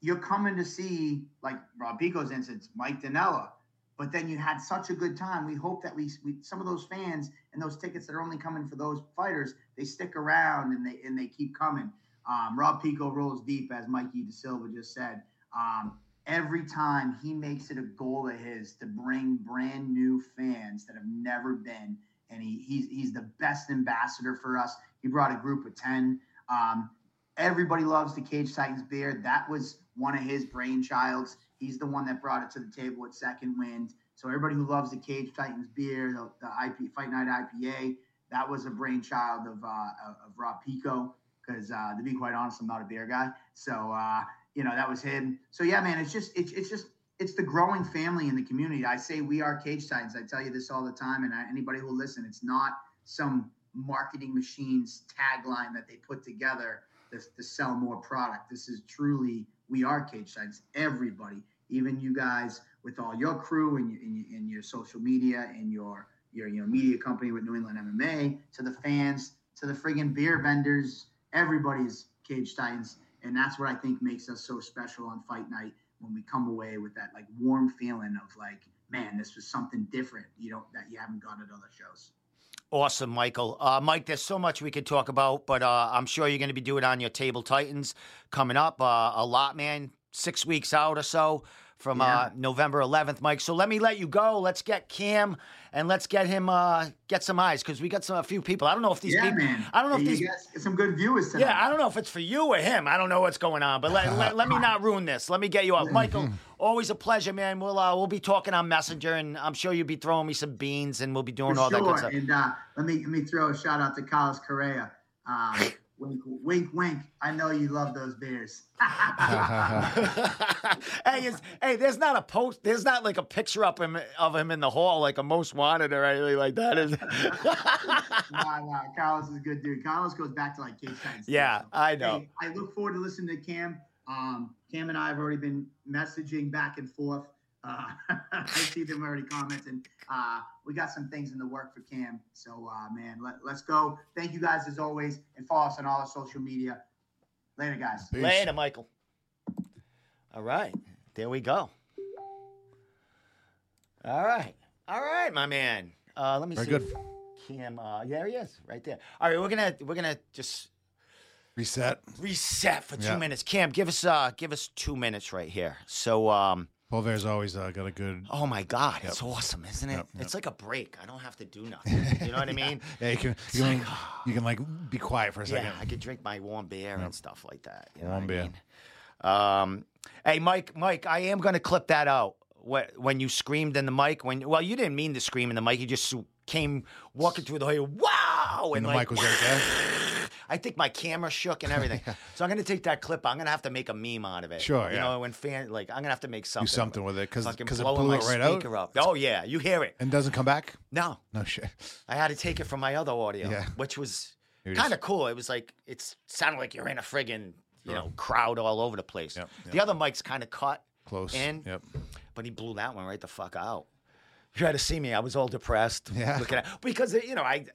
you're coming to see, like Rob Pico's instance, Mike Danella. But then you had such a good time. We hope that we, we some of those fans and those tickets that are only coming for those fighters, they stick around and they and they keep coming. Um, Rob Pico rolls deep, as Mikey De Silva just said. Um, every time he makes it a goal of his to bring brand new fans that have never been, and he, he's he's the best ambassador for us. He brought a group of ten. Um, everybody loves the Cage Titans beer. That was one of his brainchilds. He's the one that brought it to the table at Second Wind. So everybody who loves the Cage Titans beer, the, the IP Fight Night IPA, that was a brainchild of uh, of Rob Pico. Because uh, to be quite honest, I'm not a beer guy. So uh, you know that was him. So yeah, man, it's just it's it's just it's the growing family in the community. I say we are Cage Titans. I tell you this all the time, and I, anybody who listen, it's not some marketing machines tagline that they put together to, to sell more product. This is truly we are Cage Titans. Everybody, even you guys with all your crew and your, and your, and your social media and your your you know media company with New England MMA to the fans to the friggin' beer vendors. Everybody's Cage Titans, and that's what I think makes us so special on fight night when we come away with that like warm feeling of like, man, this was something different. You know that you haven't got at other shows. Awesome, Michael. Uh, Mike, there's so much we could talk about, but uh, I'm sure you're going to be doing on your Table Titans coming up. Uh, a lot, man. Six weeks out or so from Yeah. uh, November 11th, Mike. So let me let you go. Let's get Cam and let's get him uh, get some eyes because we got some a few people. I don't know if these yeah, people. man. I don't know if you these. some good viewers tonight. Yeah, I don't know if it's for you or him. I don't know what's going on, but let, *laughs* let, let me not ruin this. Let me get you up, Michael. *laughs* Always a pleasure, man. We'll uh, we'll be talking on Messenger, and I'm sure you'll be throwing me some beans, and we'll be doing For all that sure. good stuff. And uh, let me let me throw a shout out to Carlos Correa. Um, *laughs* wink, wink, wink. I know you love those beers. *laughs* hey, hey, there's not a post. There's not like a picture up him of him in the hall, like a most wanted or anything like that. Is *laughs* nah, nah, Carlos is a good dude. Carlos goes back to like Cape. State, Yeah, I know. Hey, I look forward to listening to Cam. Um, Cam and I have already been messaging back and forth. Uh, *laughs* I see them already commenting. Uh, we got some things in the work for Cam. So, uh, man, let, let's go. Thank you guys as always, and follow us on all our social media. Later, guys. Peace. Later, Michael. All right, there we go. All right, all right, my man. Uh, let me Very see. good. Cam, uh, there he is, right there. All right, we're gonna we're gonna just Reset. reset for two Yeah. minutes. Cam, give us uh give us two minutes right here. So um. Polvere's always uh, got a good. Oh my God, it's awesome, isn't it? Yep, yep. It's like a break. I don't have to do nothing. *laughs* You know what I mean? Yeah, you can you can, you can like be quiet for a second. Yeah, I could drink my warm beer and stuff like that. You know Warm what beer. I mean? Um, hey, Mike, Mike, I am going to clip that out. When you screamed in the mic? When well, you didn't mean to scream in the mic. You just came walking through the hall. Wow! and the like, mic was right there. *laughs* I think my camera shook and everything. *laughs* so I'm going to take that clip. I'm going to have to make a meme out of it. Sure, You yeah. know, when fan like I'm going to have to make something. Do something with it because because it blew my it right out up. Oh yeah, you hear it? and doesn't come back. No, No shit. I had to take it from my other audio, Yeah. which was kind of cool. It was like it sounded like you're in a friggin' you know crowd all over the place. Yep, The other mic's kind of cut, close. in. Yep. but he blew that one right the fuck out. You had to see me. I was all depressed. Yeah. looking at because you know I.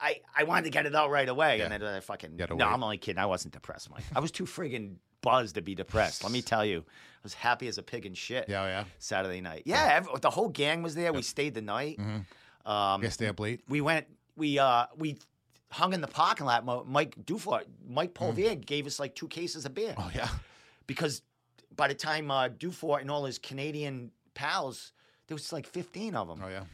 I, I wanted to get it out right away, Yeah. and then I fucking. You No, wait. I'm only kidding. I wasn't depressed, Mike. I was too friggin' buzzed to be depressed. Let me tell you, I was happy as a pig in shit. Yeah, yeah. Saturday night. Yeah, ev- the whole gang was there. We stayed the night. Mm-hmm. Um, Guess stay up late. we went we uh we hung in the parking lot mike dufort mike Polvere gave us like two cases of beer Mm. Oh yeah. because by the time uh dufort and all his canadian pals there was like 15 of them Oh yeah.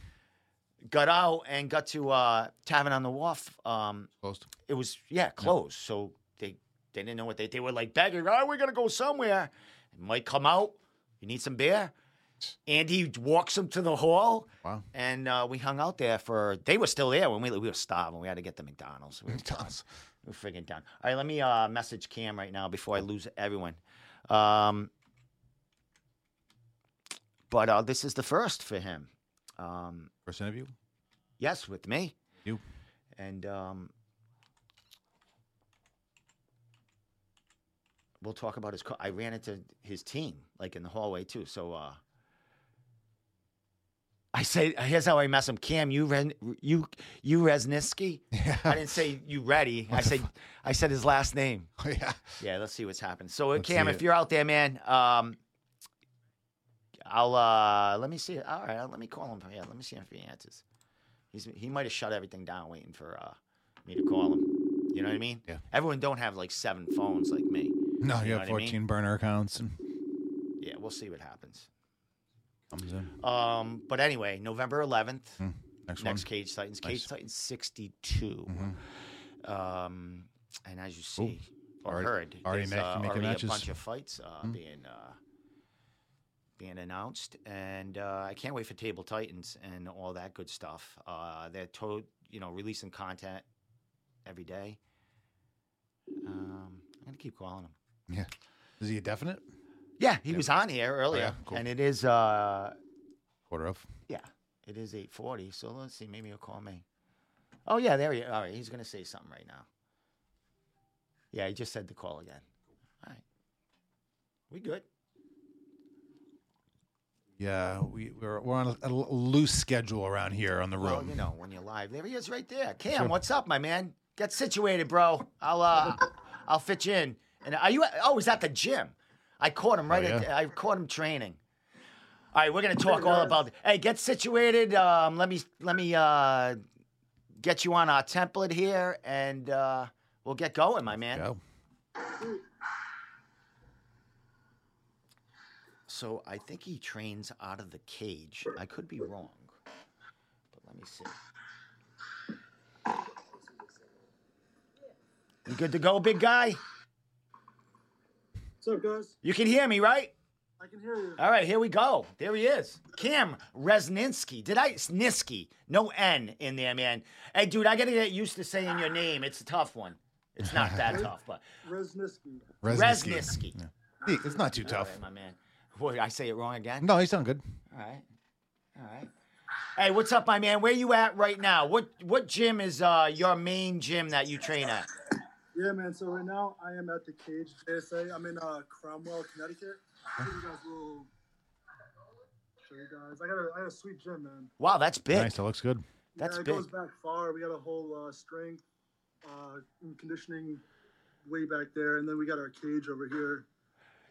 Got out and got to uh tavern on the wharf um Closed. it was yeah closed so they they didn't know what they they were like begging oh we're gonna go somewhere and mike come out you need some beer and he walks him to the hall Wow. and uh, we hung out there for. They were still there when we we were starving. We had to get the McDonald's. We were. McDonald's. We were friggin' done. All right, let me uh, message Cam right now before I lose everyone. Um, but uh, this is the first for him. Um, First interview. yes, with me. You. And um, we'll talk about his. Co- I ran into his team like in the hallway too. So uh, I say, here's how I mess him. Cam, you Ren, you you Resniski. Yeah. I didn't say you ready. I said I said his last name. Oh *laughs* yeah. Yeah, let's see what's happened. So Let's Cam, if it. you're out there, man, um, I'll uh, let me see. All right, let me call him. Yeah, let me see if he answers. He's he might have shut everything down waiting for uh, me to call him. You know what I mean? Yeah. Everyone don't have like seven phones like me. No, You you know have what I mean? 14 burner accounts and Yeah, we'll see what happens. comes in. Um, but anyway, November 11th, Hmm. Next, next. Cage Titans, Cage Nice. Titans 62. Mhm. Um, and as you see or Already- heard, already make- uh, making already matches. a bunch of fights uh, Mm. being uh, being announced, and uh, I can't wait for Table Titans and all that good stuff. Uh, they're to- you know releasing content every day. Um, I'm gonna keep calling him. Yeah. Is he a definite? Yeah, he was on here earlier, yeah? Cool. and it is uh, Quarter of. yeah, it is 8:40. So let's see, maybe he'll call me. Oh yeah, there he. Is. All right, he's gonna say something right now. Yeah, he just said to call again. All right, we good. Yeah, we we're, we're on a, a loose schedule around here on the road. Well, you know, when you're live, there he is, right there. Cam, Sure. what's up, my man? Get situated, bro. I'll uh, *laughs* I'll fit you in. And are you? Oh, he's at the gym. I caught him right Oh, at. yeah? I caught him training. All right, we're gonna talk all about. Hey, get situated. Um, let me let me uh, get you on our template here, and uh, we'll get going, my man. Go. So I think he trains out of the cage. I could be wrong, but let me see. You good to go, big guy? What's up, guys? You can hear me, right? I can hear you. All right, here we go. There he is. Cam Resninsky. Did I? Snisky. No N in there, man. Hey, dude, I got to get used to saying your name. It's a tough one. It's not that *laughs* tough, but Resniski. Resniski. Yeah. It's not too tough. right, my man. Boy, I say it wrong again? No, you sound good. All right. All right. Hey, what's up, my man? Where you at right now? What what gym is uh your main gym that you train at? Yeah, man. So right now I am at the Cage JSA. I'm in uh, Cromwell, Connecticut. I'll show you guys a little. Show you guys. I got a, I got a sweet gym, man. Wow, that's big. Nice. That looks good. That's yeah, it big. goes back far. We got a whole uh, strength uh, and conditioning way back there, and then we got our cage over here.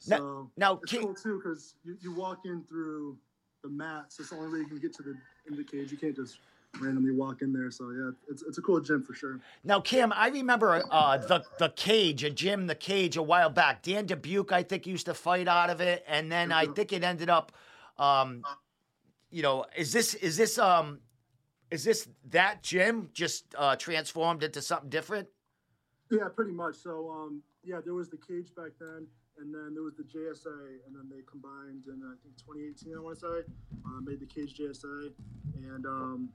Now- So now, it's cool too because you, you walk in through the mats. It's the only way you can get to the in the cage. You can't just randomly walk in there. So yeah, it's, it's a cool gym for sure. Now, Kim, I remember uh, the the cage, a gym, the cage, a while back. Dan Dubuque, I think, used to fight out of it, and then I think it ended up, um, you know, is this is this um, is this that gym just uh, transformed into something different? Yeah, pretty much. So, um, yeah, there was the cage back then, and then there was the JSA, and then they combined in I think 2018. I want to say, uh, made the cage JSA, and um,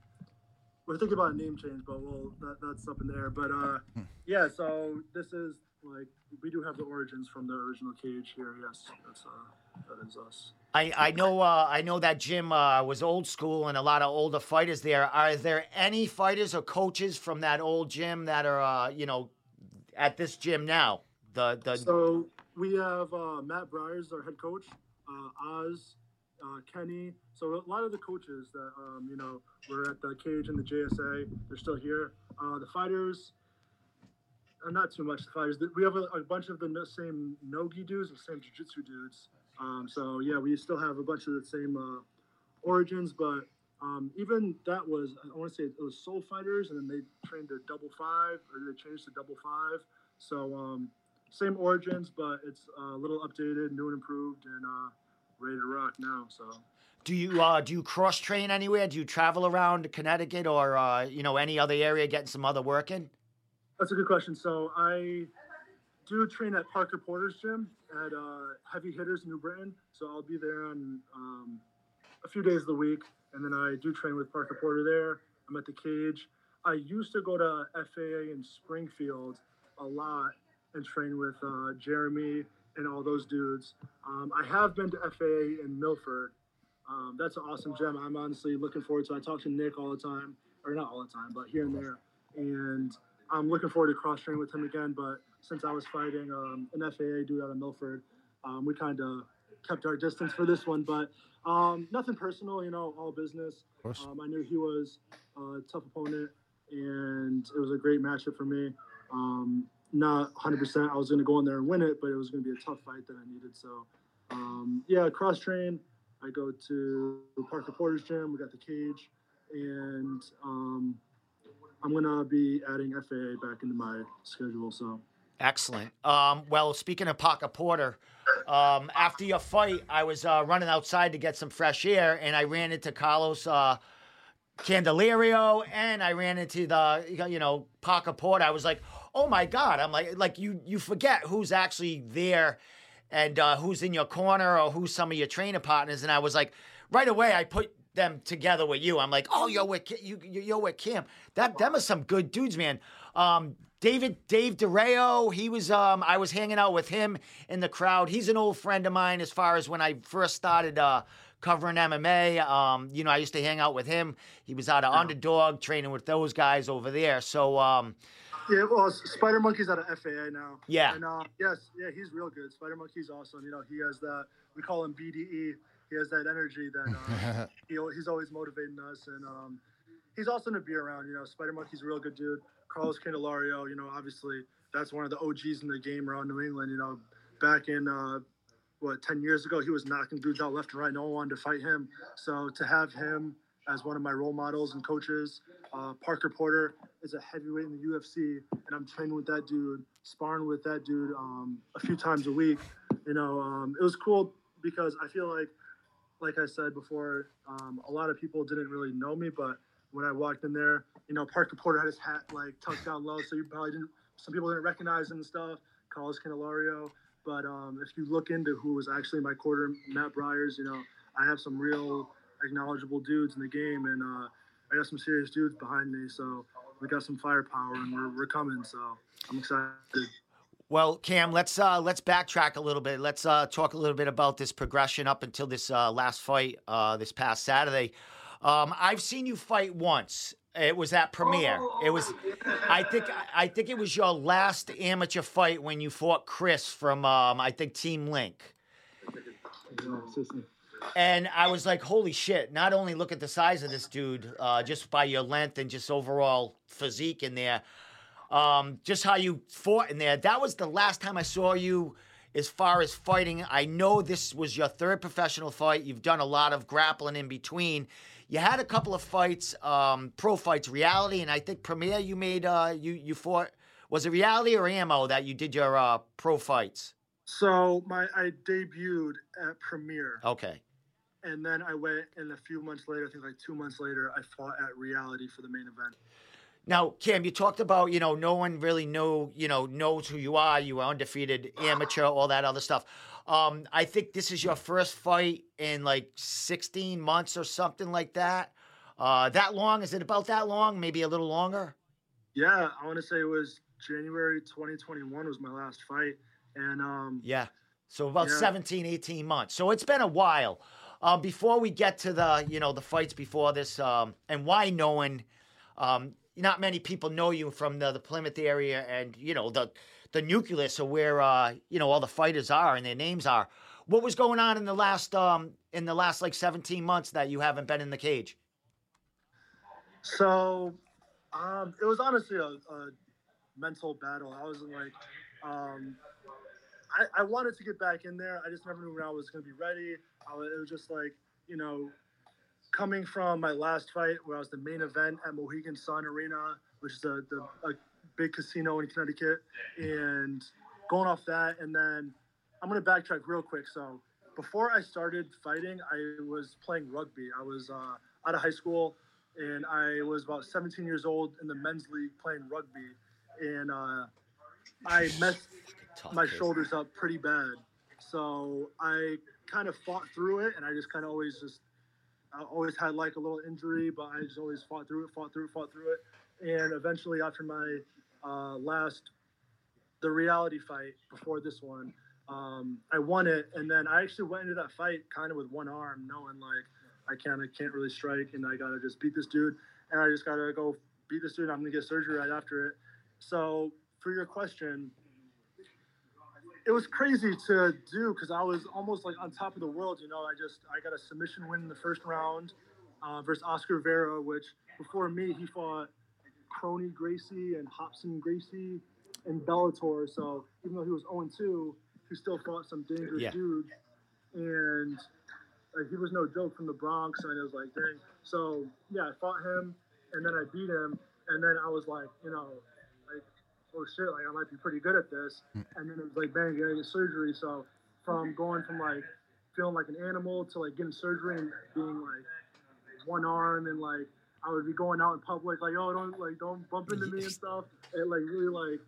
we're thinking about a name change, but well, that, that's up in there. But uh, yeah, so this is like we do have the origins from the original cage here. Yes, that's uh, that is us. I, I know uh, I know that gym uh, was old school and a lot of older fighters there. Are there any fighters or coaches from that old gym that are uh, you know at this gym now? The the So we have uh, Matt Briers, our head coach, uh, Oz, uh, Kenny. So a lot of the coaches that um, you know were at the cage and the JSA, they're still here. Uh, the fighters, uh, not too much. The fighters. We have a, a bunch of the same nogi dudes, the same jiu-jitsu dudes. Um, so yeah, we still have a bunch of the same uh, origins, but um, even that was I want to say it was soul fighters, and then they trained to double five, or they changed to double five. So um, same origins, but it's uh, a little updated, new and improved, and uh, ready to rock now. So do you uh, do you cross train anywhere? Do you travel around Connecticut or uh, you know any other area getting some other work in? that's a good question. So I do train at Parker Porter's gym at uh, Heavy Hitters New Britain. So I'll be there on um, a few days of the week, and then I do train with Parker Porter there. I'm at the cage. I used to go to FAA in Springfield a lot and train with uh, Jeremy and all those dudes. Um, I have been to FAA in Milford. Um, that's an awesome gym. I'm honestly looking forward to. I talk to Nick all the time, or not all the time, but here and there. And I'm looking forward to cross training with him again. But since I was fighting um, an FAA dude out of Milford, um, we kind of kept our distance for this one. But um, nothing personal, you know, all business. Um, I knew he was a tough opponent, and it was a great matchup for me. Not 100%. I was going to go in there and win it, but it was going to be a tough fight that I needed. So, um, yeah, cross train. I go to Parker Porter's gym. We got the cage, and um, I'm going to be adding FAA back into my schedule. So, Excellent. Um, well, speaking of Parker Porter, um, after your fight, I was uh, running outside to get some fresh air, and I ran into Carlos uh, Candelario, and I ran into the you know Parker Porter. I was like, oh my god! I'm like, like you you forget who's actually there, and uh, who's in your corner or who's some of your trainer partners. And I was like, right away, I put them together with you. I'm like, oh, you're with you, you- you're with Kim. That them are some good dudes, man. Um, David Dave DeReo, he was um, I was hanging out with him in the crowd. He's an old friend of mine as far as when I first started uh, covering MMA. Um, you know, I used to hang out with him. He was out of Underdog training with those guys over there. So um, yeah, well, Spider Monkey's out of FAA now. Yeah. And uh, yes, yeah, he's real good. Spider Monkey's awesome. You know, he has that. We call him BDE. He has that energy that uh, *laughs* he, he's always motivating us, and um, he's awesome to be around. You know, Spider Monkey's a real good dude. Carlos Candelario, you know, obviously that's one of the OGs in the game around New England. You know, back in uh, what ten years ago, he was knocking dudes out left and right. No one wanted to fight him. So to have him as one of my role models and coaches, uh, Parker Porter is a heavyweight in the UFC, and I'm training with that dude, sparring with that dude um, a few times a week. You know, um, it was cool because I feel like, like I said before, um, a lot of people didn't really know me, but when I walked in there, you know, Parker Porter had his hat like tucked down low, so you probably didn't. Some people didn't recognize him and stuff. Carlos Candelario, but um, if you look into who was actually my quarter, Matt Briers, you know, I have some real acknowledgeable dudes in the game, and uh, I got some serious dudes behind me. So we got some firepower, and we're, we're coming. So I'm excited. Well, Cam, let's uh, let's backtrack a little bit. Let's uh, talk a little bit about this progression up until this uh, last fight uh, this past Saturday. Um, I've seen you fight once. It was at Premier. It was, I think, I think it was your last amateur fight when you fought Chris from, um, I think, Team Link. And I was like, holy shit, not only look at the size of this dude, uh, just by your length and just overall physique in there, um, just how you fought in there. That was the last time I saw you as far as fighting. I know this was your third professional fight. You've done a lot of grappling in between. You had a couple of fights, um, pro fights, reality, and I think Premier you made, uh, you, you fought, was it reality or ammo that you did your uh, pro fights? So my I debuted at Premier. Okay and then I went, and a few months later, I think like two months later, I fought at Reality for the main event. Now, Cam, you talked about you know no one really know you know knows who you are. You were undefeated *laughs* amateur, all that other stuff. Um, I think this is your first fight in like 16 months or something like that. Uh, that long? Is it about that long? Maybe a little longer? Yeah, I want to say it was January 2021 was my last fight, and um, yeah, so about yeah. 17, 18 months. So it's been a while. Uh, before we get to the you know the fights before this, um, and why knowing, um, not many people know you from the, the Plymouth area, and you know the the nucleus of where uh, you know all the fighters are and their names are. What was going on in the last um, in the last like 17 months that you haven't been in the cage? So, um, it was honestly a, a mental battle. I was like, um, I, I wanted to get back in there. I just never knew when I was going to be ready. I, it was just like, you know, coming from my last fight where I was the main event at Mohegan Sun Arena, which is a, the, a big casino in Connecticut, and going off that, and then I'm going to backtrack real quick. So before I started fighting, I was playing rugby. I was uh, out of high school, and I was about 17 years old in the men's league playing rugby, and uh, I messed my shoulders up pretty bad. So I kind of fought through it, and I just kind of always just I always had like a little injury, but I just always fought through it, fought through it, fought through it, and eventually after my uh, last the reality fight before this one, um, I won it, and then I actually went into that fight kind of with one arm, knowing like I kind of can't really strike, and I gotta just beat this dude, and I just gotta go beat this dude. I'm gonna get surgery right after it. So for your question, it was crazy to do because I was almost like on top of the world. You know, I just I got a submission win in the first round uh, versus Oscar Vera, which before me he fought Crony Gracie and Robson Gracie in Bellator. So even though he was 0 2, he still fought some dangerous yeah. dudes, and like he was no joke from the Bronx. And it was like, dang. So yeah, I fought him, and then I beat him, and then I was like, you know, oh shit, like I might be pretty good at this. Hmm. And then it was like, bang, getting surgery. So from going from like feeling like an animal to like getting surgery and being like one arm and like I would be going out in public like, oh, don't like don't bump into me and stuff. It like really like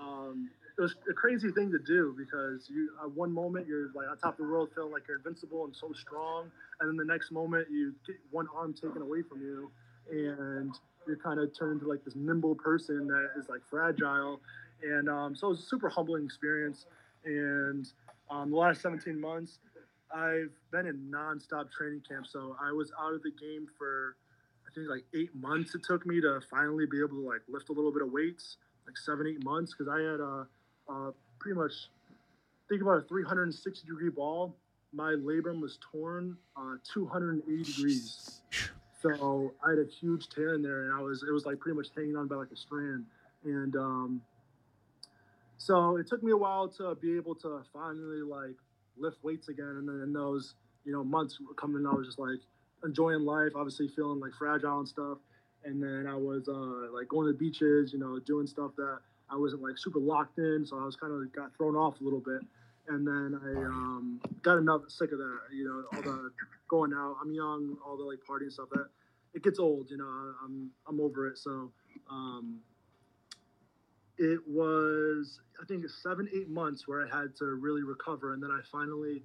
um, it was a crazy thing to do because you at one moment you're like on top of the world feeling like you're invincible and so strong, and then the next moment you get one arm taken away from you, and you're kind of turned into like this nimble person that is like fragile. And um, so it was a super humbling experience. And um, the last 17 months, I've been in nonstop training camp. So I was out of the game for, I think like eight months. It took me to finally be able to like lift a little bit of weights, like seven, eight months. Cause I had a, a pretty much, think about a 360 degree ball. My labrum was torn uh, 280 degrees. So I had a huge tear in there, and I was it was like pretty much hanging on by like a strand. And um, so it took me a while to be able to finally like lift weights again. And then in those you know months coming, I was just like enjoying life, obviously feeling like fragile and stuff. And then I was uh, like going to the beaches, you know, doing stuff that I wasn't like super locked in. So I was kind of got thrown off a little bit. And then I um, got enough sick of that. You know, all the going out. I'm young, all the like party and stuff. That it gets old. You know, I'm I'm over it. So um, it was I think seven eight months where I had to really recover, and then I finally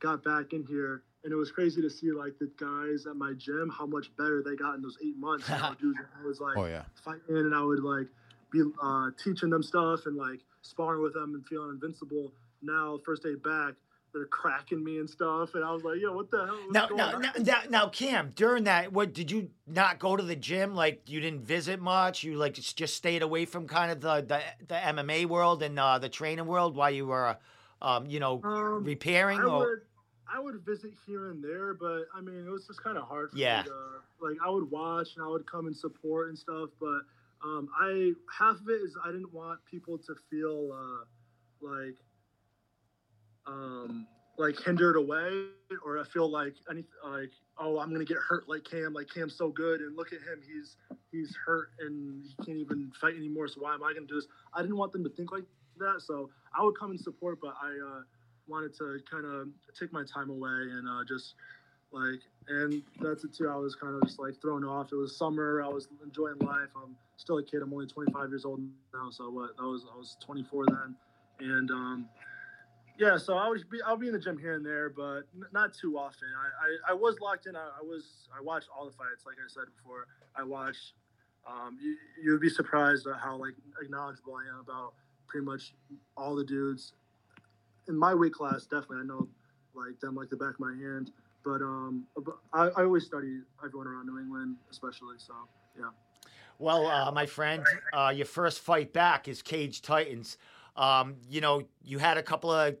got back in here. And it was crazy to see like the guys at my gym how much better they got in those eight months. *laughs* Dude, I was like Oh yeah. fighting, and I would like be uh, teaching them stuff and like sparring with them and feeling invincible. Now, first day back, they're cracking me and stuff, and I was like, "Yo, what the hell?" Now, now, now, now, now, Cam, during that, what did you not go to the gym? Like you didn't visit much. You like just just stayed away from kind of the the, the MMA world and uh, the training world while you were, um, you know, Um, repairing. I or would, I would visit here and there, but I mean, it was just kind of hard. For Yeah. Me to, like I would watch and I would come and support and stuff, but um, I half of it is I didn't want people to feel uh, like um, like hindered away, or I feel like any like oh I'm gonna get hurt like Cam, like Cam's so good, and look at him, he's he's hurt and he can't even fight anymore. So why am I gonna do this? I didn't want them to think like that, so I would come and support, but I uh, wanted to kind of take my time away and uh, just like and that's it too. I was kind of just like thrown off. It was summer. I was enjoying life. I'm still a kid. I'm only 25 years old now. So what? I was I was 24 then, and um, yeah. So I would be I'll be in the gym here and there, but not too often. I, I, I was locked in. I, I was I watched all the fights. Like I said before, I watched. Um, you you would be surprised at how like knowledgeable I am about pretty much all the dudes in my weight class. Definitely, I know like them like the back of my hand. But um, I, I always study everyone around New England, especially. So yeah. Well, uh, my friend, uh, your first fight back is Cage Titans. Um, you know, you had a couple of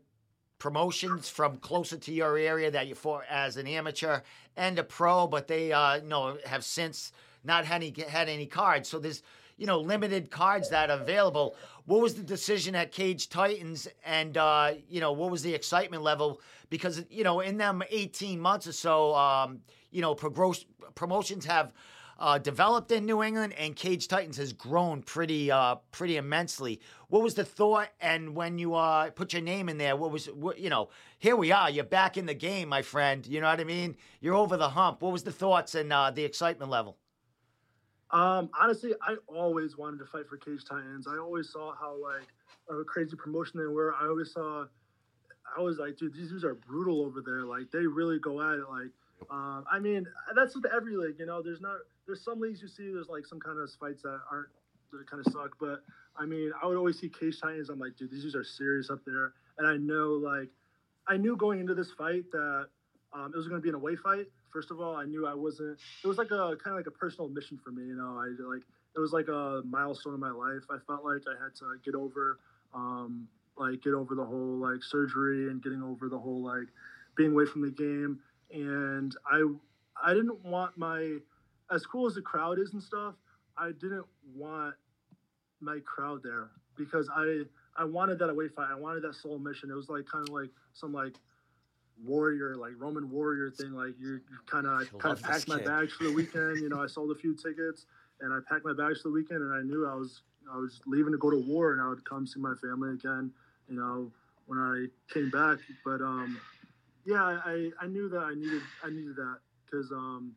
promotions from closer to your area that you fought as an amateur and a pro, but they, uh, you know, have since not had any had any cards. So there's, you know, limited cards that are available. What was the decision at Cage Titans, and uh, you know, what was the excitement level? Because you know, in them 18 months or so, um, you know, progress, promotions have uh, developed in New England, and Cage Titans has grown pretty, uh, pretty immensely. What was the thought? And when you uh, put your name in there, what was, what, you know, here we are. You're back in the game, my friend. You know what I mean? You're over the hump. What was the thoughts and uh, the excitement level? Um, honestly, I always wanted to fight for Cage Titans. I always saw how like a crazy promotion they were. I always saw, I was like, dude, these dudes are brutal over there. Like they really go at it. Like, um, I mean, that's with every league. You know, there's not there's some leagues you see there's like some kind of fights that aren't that kind of suck. But I mean, I would always see Cage Titans. I'm like, dude, these dudes are serious up there. And I know like, I knew going into this fight that um, it was going to be an away fight. First of all, I knew I wasn't. It was like a kind of like a personal mission for me. You know, I like it was like a milestone in my life. I felt like I had to get over, um, like get over the whole like surgery and getting over the whole like being away from the game. And I, I didn't want my, as cool as the crowd is and stuff. I didn't want my crowd there because I I wanted that away fight. I wanted that soul mission. It was like kind of like some like warrior, like Roman warrior thing. Like you, you kind of Love kind of packed my bags for the weekend. You know, I *laughs* sold a few tickets and I packed my bags for the weekend, and I knew I was I was leaving to go to war, and I would come see my family again. You know, when I came back, but um, yeah, I I knew that I needed I needed that because um,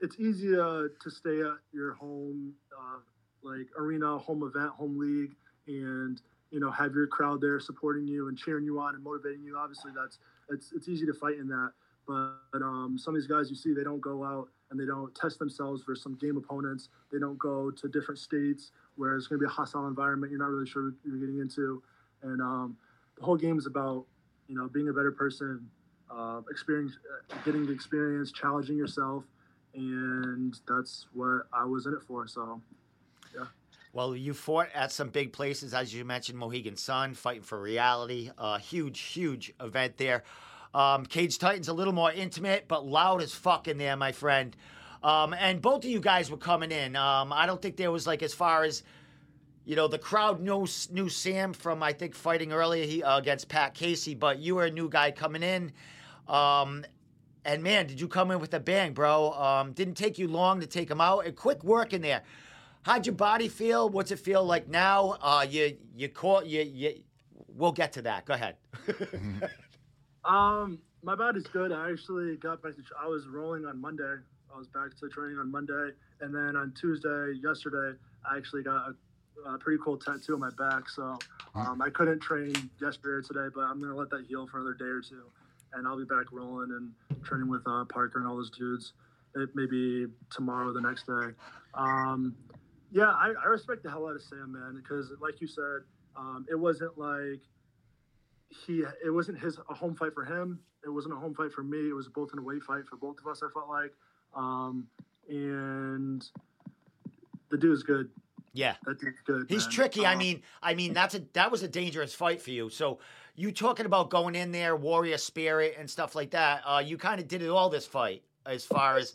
it's easy to, to stay at your home uh, like arena, home event, home league, and you know have your crowd there supporting you and cheering you on and motivating you. Obviously, that's it's it's easy to fight in that. But um, some of these guys you see, they don't go out and they don't test themselves for some game opponents. They don't go to different states where it's going to be a hostile environment. You're not really sure you're getting into, and um, the whole game is about you know being a better person, uh, experience, uh, getting the experience, challenging yourself, and that's what I was in it for. So yeah. Well, you fought at some big places, as you mentioned, Mohegan Sun, fighting for reality. A huge, huge event there. Um, Cage Titans a little more intimate, but loud as fuck in there, my friend. Um, and both of you guys were coming in. Um, I don't think there was like as far as you know the crowd knew knew Sam from I think fighting earlier he, uh, against Pat Casey, but you were a new guy coming in. Um, and man, did you come in with a bang, bro? Um, didn't take you long to take him out. And quick work in there. How'd your body feel? What's it feel like now? Uh, you you caught you you we'll get to that. Go ahead. *laughs* Um, my body is good. I actually got back to. I was rolling on Monday. I was back to training on Monday, and then on Tuesday, yesterday, I actually got a, a pretty cool tattoo on my back. So um, I couldn't train yesterday or today, but I'm gonna let that heal for another day or two, and I'll be back rolling and training with uh, Parker and all those dudes. It maybe tomorrow, the next day. Um, yeah, I, I respect the hell out of Sam, man, because like you said, um, it wasn't like he it wasn't his a home fight for him. It wasn't a home fight for me. It was both an away fight for both of us. I felt like, um, and the dude's good. yeah. That dude's good. He's man. tricky. I Um, mean, I mean that's a that was a dangerous fight for you. So you talking about going in there, warrior spirit and stuff like that. Uh, you kind of did it all this fight, as far as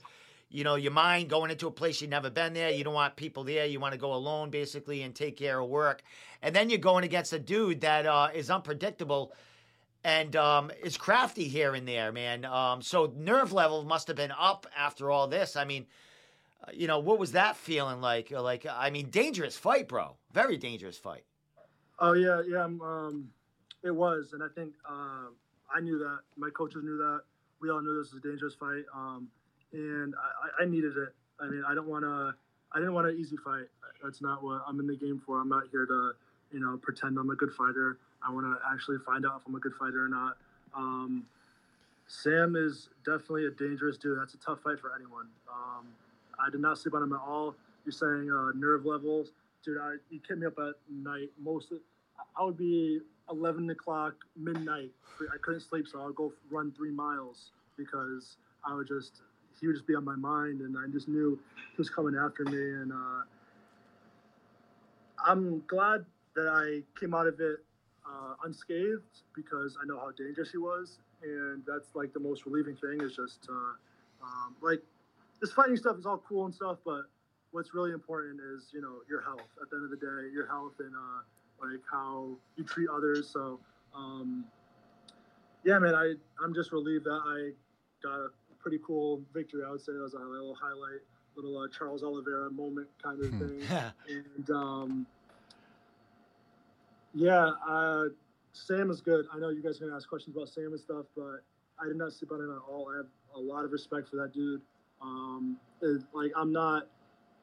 you know, your mind going into a place you've never been there. You don't want people there. You want to go alone, basically, and take care of work. And then you're going against a dude that uh, is unpredictable and um, is crafty here and there, man. Um, so nerve level must have been up after all this. I mean, uh, you know, what was that feeling like? Like, I mean, dangerous fight, bro. Very dangerous fight. Oh yeah, yeah. Um, it was, and I think uh, I knew that. My coaches knew that. We all knew this was a dangerous fight, um, and I, I- needed it. I mean, I don't want to. I didn't want an easy fight. That's not what I'm in the game for. I'm not here to, you know, pretend I'm a good fighter. I want to actually find out if I'm a good fighter or not. Um, Sam is definitely a dangerous dude. That's a tough fight for anyone. Um, I did not sleep on him at all. You're saying uh, nerve levels, dude. I, you kept me up at night. Most I would be 11 o'clock midnight. I couldn't sleep, so I'll go run three miles because I would just he would just be on my mind, and I just knew he was coming after me. And uh, I'm glad that I came out of it uh, unscathed because I know how dangerous he was, and that's like the most relieving thing is just uh, um, like this fighting stuff is all cool and stuff, but what's really important is you know your health at the end of the day, your health and uh, like how you treat others. So um, yeah, man, I I'm just relieved that I got a pretty cool victory. I would say it was a little highlight, little uh, Charles Oliveira moment kind of thing *laughs* and um, yeah, uh, Sam is good. I know you guys are gonna ask questions about Sam and stuff, but I did not sleep on him at all. I have a lot of respect for that dude. Um, it- like I'm not.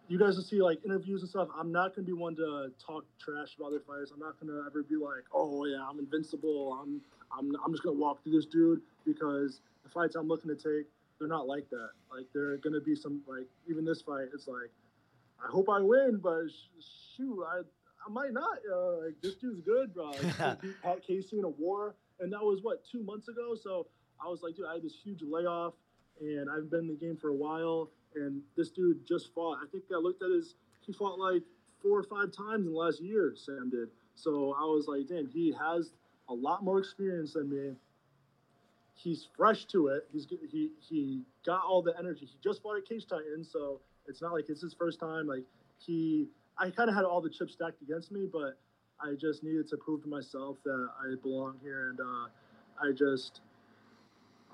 You guys will see like interviews and stuff. I'm not gonna be one to talk trash about other fighters. I'm not gonna ever be like, oh yeah, I'm invincible. I'm I'm I'm just gonna walk through this dude because the fights I'm looking to take, they're not like that. Like they're gonna be some like even this fight, it's like I hope I win, but sh- shoot, I I might not. Uh, like this dude's good, bro. Like, beat *laughs* Pat Casey in a war, and that was what two months ago. So I was like, dude, I had this huge layoff, and I've been in the game for a while. And this dude just fought. I think I looked at his. He fought like four or five times in the last year. Sam did. So I was like, damn, he has a lot more experience than me. He's fresh to it. He's he he got all the energy. He just fought at Cage Titans, so it's not like it's his first time. Like he, I kind of had all the chips stacked against me, but I just needed to prove to myself that I belong here, and uh, I just,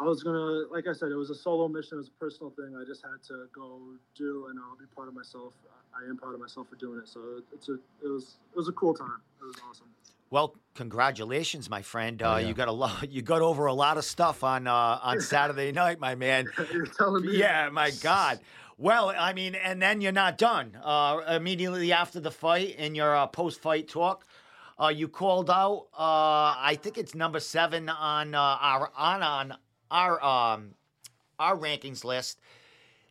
I was gonna, like I said, it was a solo mission, it was a personal thing. I just had to go do, and I'll be proud of myself. I am proud of myself for doing it. So it's a, it was, it was a cool time. It was awesome. Well, congratulations, my friend. Uh, Oh, yeah. You got a lot. You got over a lot of stuff on uh, on *laughs* Saturday night, my man. *laughs* You're telling me? Yeah, my God. Well, I mean, and then you're not done. Uh, immediately after the fight, in your uh, post-fight talk, uh, you called out. Uh, I think it's number seven on uh, our on on our um, our rankings list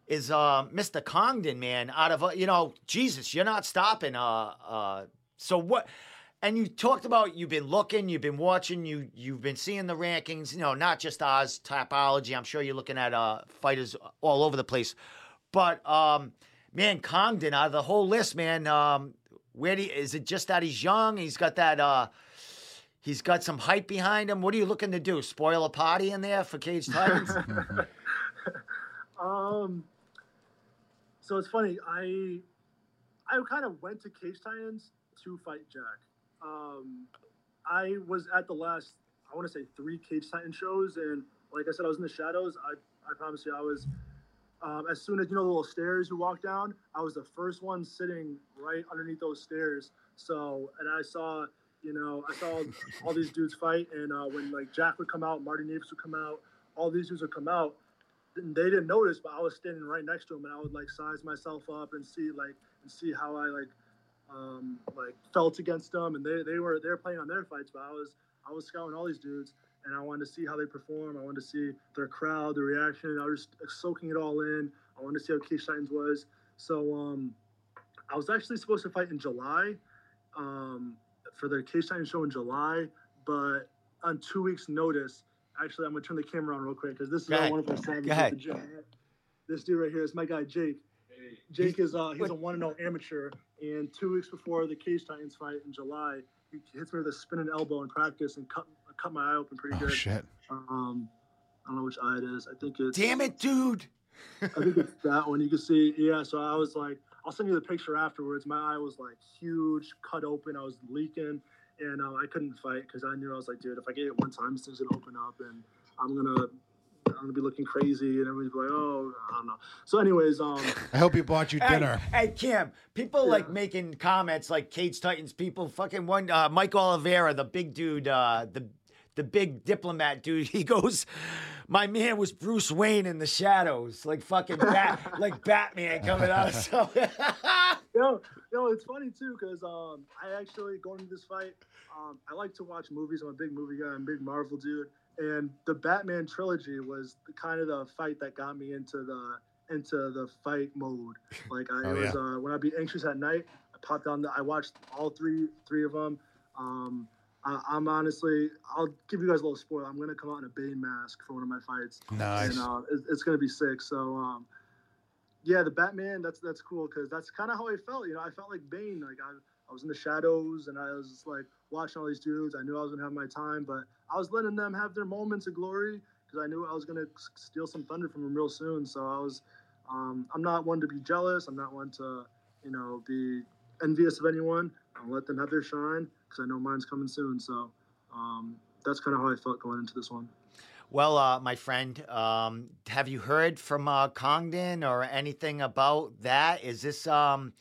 is uh, Mr. Congdon, man. Out of uh, you know, Jesus, you're not stopping. Uh, uh, so what? And you talked about you've been looking, you've been watching, you you've been seeing the rankings. You know, not just Oz Topology. I'm sure you're looking at uh, fighters all over the place. But um, man, Congdon out of the whole list, man. Um, where do you, is it? Just that he's young. He's got that. Uh, he's got some hype behind him. What are you looking to do? Spoil a party in there for Cage Titans? *laughs* Um, so it's funny. I I kind of went to Cage Titans to fight Jack. Um, I was at the last, I want to say three Cage Titan shows, and like I said, I was in the shadows. I I promise you, I was. Um, as soon as you know the little stairs you walk down, I was the first one sitting right underneath those stairs. So, and I saw You know, I saw all these dudes fight, and uh, when like Jack would come out, Marty Navis would come out, all these dudes would come out. They didn't notice, but I was standing right next to him, and I would like size myself up and see like and see how I like um, like felt against them, and they, they were they were playing on their fights, but I was I was scouting all these dudes, and I wanted to see how they perform. I wanted to see their crowd, their reaction. I was just soaking it all in. I wanted to see how Cage Titans was. So um, I was actually supposed to fight in July um, for their Cage Titans show in July, but on two weeks' notice. Actually, I'm gonna turn the camera on real quick because this is Go not ahead. one of our savages Go at the gym. This dude right here is my guy Jake. Jake is uh, he's a one and zero amateur, and two weeks before the Cage Titans fight in July, he hits me with a spinning elbow in practice and cut cut my eye open pretty Oh good. shit! Um, I don't know which eye it is. I think it's Damn it, dude. I think it's that one. You can see, yeah. So I was like, I'll send you the picture afterwards. My eye was like huge, cut open. I was leaking, and uh, I couldn't fight because I knew I was like, dude, if I get it one time, this thing's gonna open up, and I'm gonna, I'm gonna be looking crazy, and everybody's like, oh, I don't know. So, anyways, um, I hope he bought you dinner. Hey, Cam, people like making comments like Cage Titans people fucking one uh, Mike Oliveira, the big dude, uh, the the big diplomat dude. *laughs* He goes, "My man was Bruce Wayne in the shadows, like fucking bat, *laughs* like Batman coming out of *laughs* somewhere." *laughs* yo, yo, it's funny too because um, I actually going into this fight, um, I like to watch movies. I'm a big movie guy. I'm a big Marvel dude, and the Batman trilogy was the, kind of the fight that got me into the into the fight mode. Like I Oh, it was yeah. uh, when I'd be anxious at night, I popped on. The, I watched all three three of them. Um, I, I'm honestly, I'll give you guys a little spoiler. I'm gonna come out in a Bane mask for one of my fights Nice. and uh, it, it's gonna be sick. So um, yeah, the Batman that's that's cool because that's kind of how I felt. You know, I felt like Bane. Like I, I was in the shadows and I was just like watching all these dudes. I knew I was gonna have my time, but I was letting them have their moments of glory because I knew I was gonna steal some thunder from them real soon. So I was, um, I'm not one to be jealous. I'm not one to, you know, be envious of anyone. I'll let them have their shine because I know mine's coming soon. So um, that's kind of how I felt going into this one. well, uh, my friend, um, have you heard from uh, Congdon or anything about that? Is this um?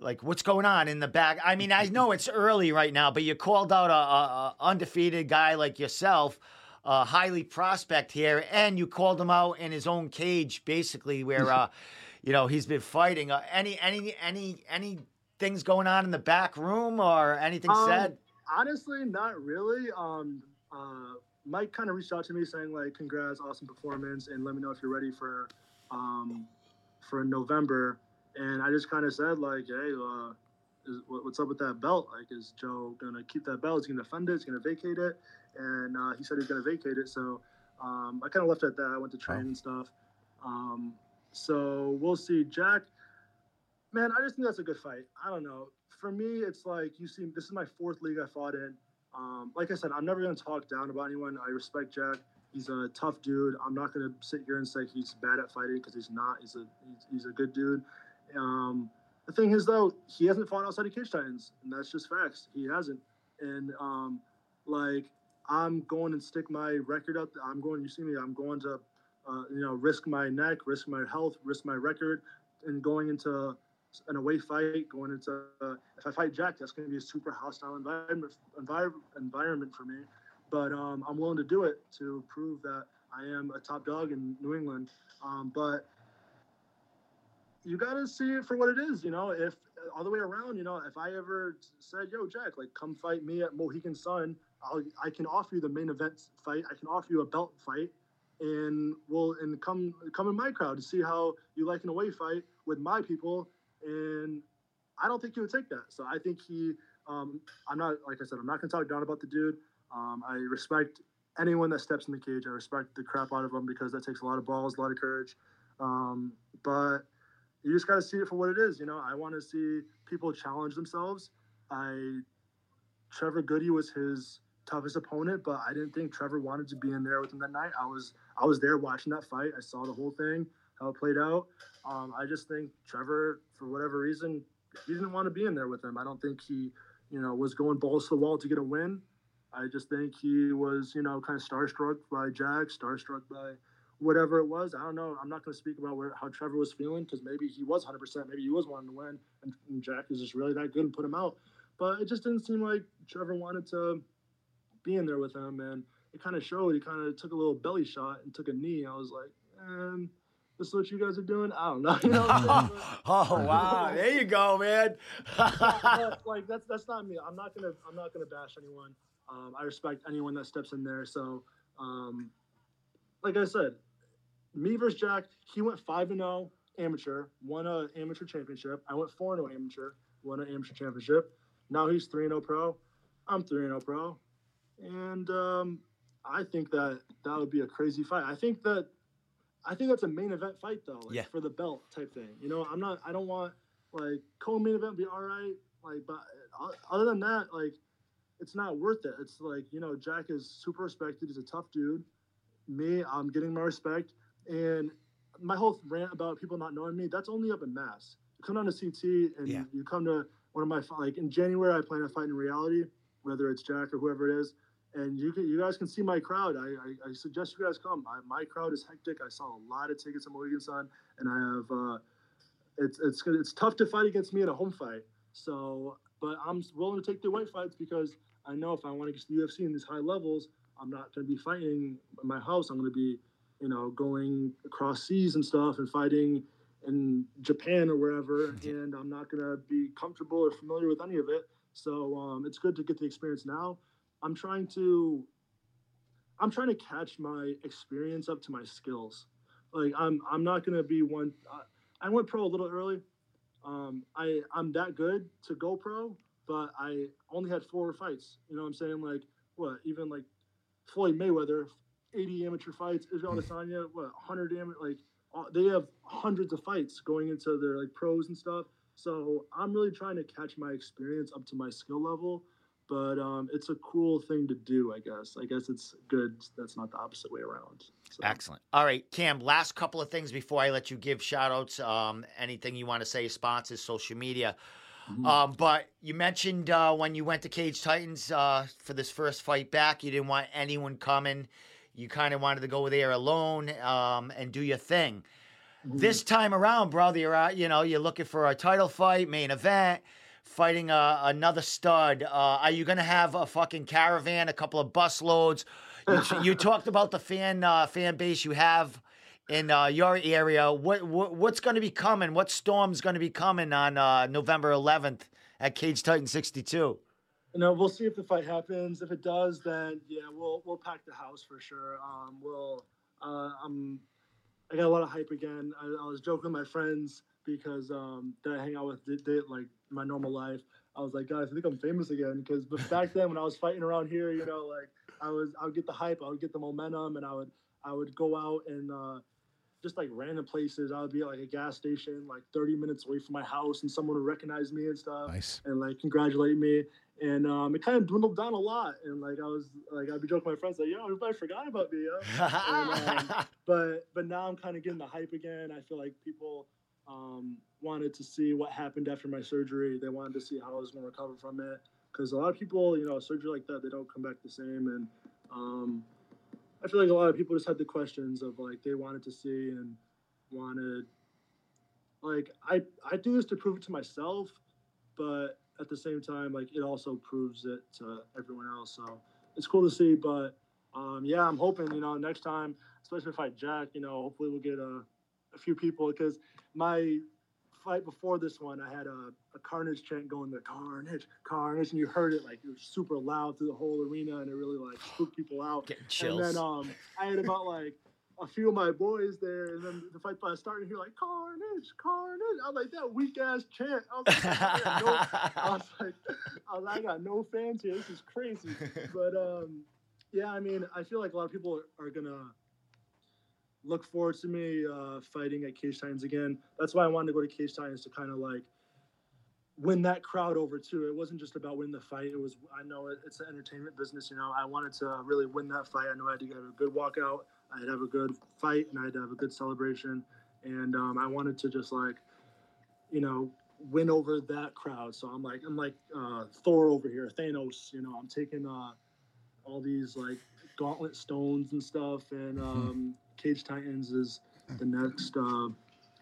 Like what's going on in the back? I mean, I know it's early right now, but you called out a, a, a undefeated guy like yourself, a highly prospect here, and you called him out in his own cage, basically, where uh, *laughs* you know he's been fighting. Uh, any any any any things going on in the back room or anything Um, said? Honestly, not really. Um, uh, Mike kind of reached out to me saying like, "Congrats, awesome performance, and let me know if you're ready for um, for November." And I just kind of said like, "Hey, uh, is, what, what's up with that belt? Like, is Joe gonna keep that belt? Is he gonna defend it? Is he gonna vacate it?" And uh, he said he's gonna vacate it. So um, I kind of left it at that. I went to train and stuff. Um, so we'll see. Jack, man, I just think that's a good fight. I don't know. For me, it's like you see, this is my fourth league I fought in. Um, like I said, I'm never going to talk down about anyone. I respect Jack. He's a tough dude. I'm not going to sit here and say he's bad at fighting because he's not. He's a he's, he's a good dude. Um, the thing is, though, he hasn't fought outside of Cage Titans, and that's just facts. He hasn't. And um, like, I'm going and stick my record up. I'm going. You see me. I'm going to, uh, you know, risk my neck, risk my health, risk my record, and going into an away fight, going into uh, if I fight Jack, that's going to be a super hostile environment envir- environment for me. But um, I'm willing to do it to prove that I am a top dog in New England. Um, but you got to see it for what it is, you know. If all the way around, you know, if I ever said, "Yo, Jack, like, come fight me at Mohegan Sun," I'll, I can offer you the main event fight. I can offer you a belt fight, and we'll and come come in my crowd to see how you like an away fight with my people. And I don't think he would take that. So I think he. Um, I'm not like I said. I'm not gonna talk down about the dude. Um, I respect anyone that steps in the cage. I respect the crap out of them because that takes a lot of balls, a lot of courage. Um, but you just got to see it for what it is. You know, I want to see people challenge themselves. I Trevor Goody was his toughest opponent, but I didn't think Trevor wanted to be in there with him that night. I was I was there watching that fight. I saw the whole thing, how it played out. Um, I just think Trevor, for whatever reason, he didn't want to be in there with him. I don't think he, you know, was going balls to the wall to get a win. I just think he was, you know, kind of starstruck by Jack, starstruck by whatever it was. I don't know. I'm not going to speak about where, how Trevor was feeling because maybe he was 100%. Maybe he was wanting to win, and, and Jack is just really that good and put him out. but it just didn't seem like Trevor wanted to be in there with him, and it kind of showed. He kind of took a little belly shot and took a knee. I was like, man, what you guys are doing. I don't know. *laughs* You know what I'm saying? *laughs* oh wow, there you go, man. *laughs* Like that's that's not me. I'm not gonna I'm not gonna bash anyone. Um, I respect anyone that steps in there. So, um, like I said, me versus Jack. He went five and zero amateur, won a amateur championship. I went four and zero amateur, won an amateur championship. Now he's three and zero pro. I'm three and zero pro, and um, I think that that would be a crazy fight. I think that I think that's a main event fight though, like Yeah. for the belt type thing. You know, I'm not. I don't want like co-main event be all right. Like, but o- other than that, like, it's not worth it. It's like you know, Jack is super respected. He's a tough dude. Me, I'm getting my respect, and my whole rant about people not knowing me. That's only up in Mass. You come down to CT and Yeah. you come to one of my like in January. I plan to fight in reality, whether it's Jack or whoever it is. And you can, you guys can see my crowd. I, I, I suggest you guys come. I, my crowd is hectic. I saw a lot of tickets at Mohegan Sun, and I have uh, it's it's it's tough to fight against me in a home fight. So, but I'm willing to take the white fights because I know if I want to get to the UFC in these high levels, I'm not going to be fighting in my house. I'm going to be, you know, going across seas and stuff and fighting in Japan or wherever, *laughs* and I'm not going to be comfortable or familiar with any of it. So um, it's good to get the experience now. I'm trying to, I'm trying to catch my experience up to my skills. Like I'm, I'm not going to be one. I, I went pro a little early. Um, I I'm that good to go pro, but I only had four fights. You know what I'm saying? Like what? Even like Floyd Mayweather, 80 amateur fights. Israel Adesanya, what? 100 amateur. Like uh, they have hundreds of fights going into their like pros and stuff. So I'm really trying to catch my experience up to my skill level. But um, it's a cool thing to do, I guess. I guess it's good. That's not the opposite way around. So. Excellent. All right, Cam, last couple of things before I let you give shout outs. Um, anything you want to say, sponsors, social media. Mhm. Um, but you mentioned uh, when you went to Cage Titans uh, for this first fight back, you didn't want anyone coming. You kind of wanted to go there alone um, and do your thing. Mhm. This time around, brother, you're out, you know you're looking for a title fight, main event, fighting uh, another stud. Uh, are you gonna have a fucking caravan, a couple of bus loads? You, you *laughs* talked about the fan uh, fan base you have in uh, your area. What, what what's going to be coming? What storm's going to be coming on uh, November 11th at Cage Titan 62? You know, we'll see if the fight happens. If it does, then yeah, we'll we'll pack the house for sure. Um, we'll uh, I'm I got a lot of hype again. I, I was joking with my friends because um, that I hang out with did, did, like my normal life. I was like, guys, I think I'm famous again because back then when I was fighting around here, you know, like I was I would get the hype, I would get the momentum, and I would I would go out and uh, just like random places. I would be at like a gas station, like 30 minutes away from my house, and someone would recognize me and stuff Nice. and like congratulate me. And um, it kind of dwindled down a lot. And like I was like I'd be joking with my friends like, yo, everybody forgot about me, yo. *laughs* And, um, but but now I'm kind of getting the hype again. I feel like people um, wanted to see what happened after my surgery. They wanted to see how I was going to recover from it. Because a lot of people, you know, surgery like that, they don't come back the same. And um, I feel like a lot of people just had the questions of like they wanted to see and wanted like I I do this to prove it to myself, but at the same time, like it also proves it to everyone else. So it's cool to see. But um, yeah, I'm hoping you know next time, especially if I Jack, you know, hopefully we'll get a, a few people because my fight before this one, I had a, a carnage chant going the carnage, carnage, and you heard it like it was super loud through the whole arena, and it really like spooked people out. Getting chills. And then um, I had about like a few of my boys there, and then the fight was starting to hear like carnage, carnage. I was like that weak ass chant. I was like, I got no, *laughs* I was like, I, was like, I got no fans here. This is crazy. *laughs* But um, yeah, I mean, I feel like a lot of people are, are gonna look forward to me uh, fighting at Cage Titans again. That's why I wanted to go to Cage Titans to kind of like win that crowd over too. It wasn't just about winning the fight. It was I know it, it's an entertainment business. You know, I wanted to really win that fight. I knew I had to have a good walkout. I had to have a good fight, and I had to have a good celebration. And um, I wanted to just like, you know, win over that crowd. So I'm like, I'm like uh, Thor over here, Thanos. You know, I'm taking uh, all these like gauntlet stones and stuff, and um, Cage Titans is the next uh,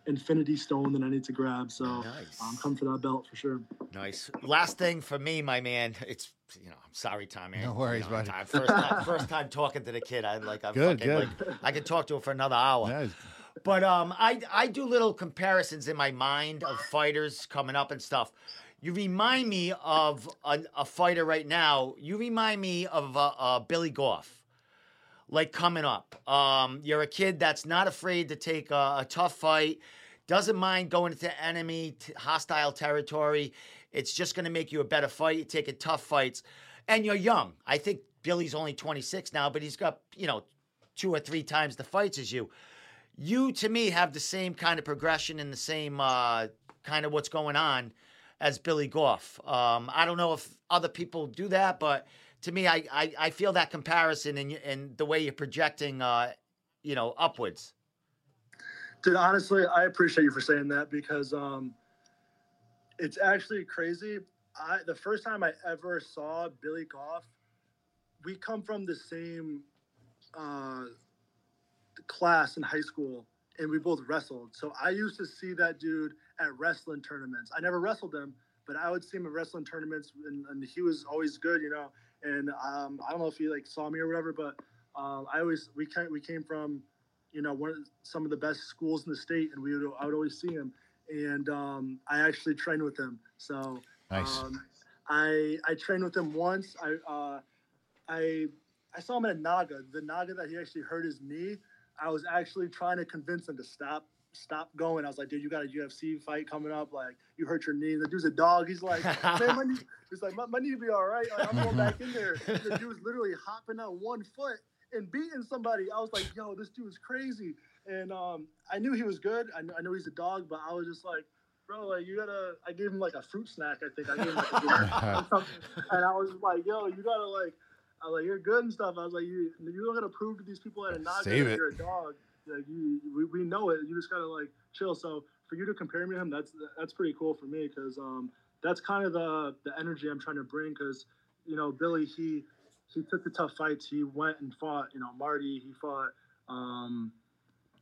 Infinity Stone that I need to grab. So Nice. I'm coming for that belt for sure. Nice. Last thing for me, my man. It's you know, I'm sorry, Tommy. No You worries, know, buddy. time- First time, *laughs* first time talking to the kid. I like. I'm Good, fucking, good. Like, I could talk to him for another hour. Yeah, But um, I I do little comparisons in my mind of fighters coming up and stuff. You remind me of a, a fighter right now. You remind me of uh, uh, Billy Goff, like coming up. Um, you're a kid that's not afraid to take a, a tough fight, doesn't mind going into enemy t- hostile territory. It's just going to make you a better fight. You're taking tough fights, and you're young. I think Billy's only 26 now, but he's got you know two or three times the fights as you you to me have the same kind of progression and the same uh, kind of what's going on as Billy Goff. Um, I don't know if other people do that, but to me, I I, I feel that comparison y- in the way you're projecting, uh, you know, upwards. Dude, honestly, I appreciate you for saying that because um, it's actually crazy. I the first time I ever saw Billy Goff, we come from the same uh, class in high school, and we both wrestled. So I used to see that dude at wrestling tournaments. I never wrestled him, but I would see him at wrestling tournaments, and, and he was always good, you know. And um, I don't know if he like saw me or whatever, but um, I always we came we came from you know, one of some of the best schools in the state, and we would I would always see him, and um, I actually trained with him. So Nice. um, I I trained with him once. I uh, I I saw him at a Naga. The Naga that he actually hurt his knee. I was actually trying to convince him to stop stop going. I was like, dude, you got a UFC fight coming up. Like, you hurt your knee. The dude's a dog. He's like, man, my knee. *laughs* He's like, my, my knee will be all right. Like, I'm going back in there. The dude was literally hopping on one foot and beating somebody. I was like, yo, this dude is crazy. And um, I knew he was good. I, I know he's a dog, but I was just like, bro, like you gotta. I gave him like a fruit snack. I think I gave him like a *laughs* something. and I was like, yo, you gotta like. I was like, you're good and stuff. I was like, you you don't gotta prove to these people at a Naga Save that it. you're a dog. Like you, we, we know it. You just gotta like chill. So for you to compare me to him, that's that's pretty cool for me because um that's kind of the the energy I'm trying to bring because you know Billy he he took the tough fights. He went and fought you know Marty. He fought um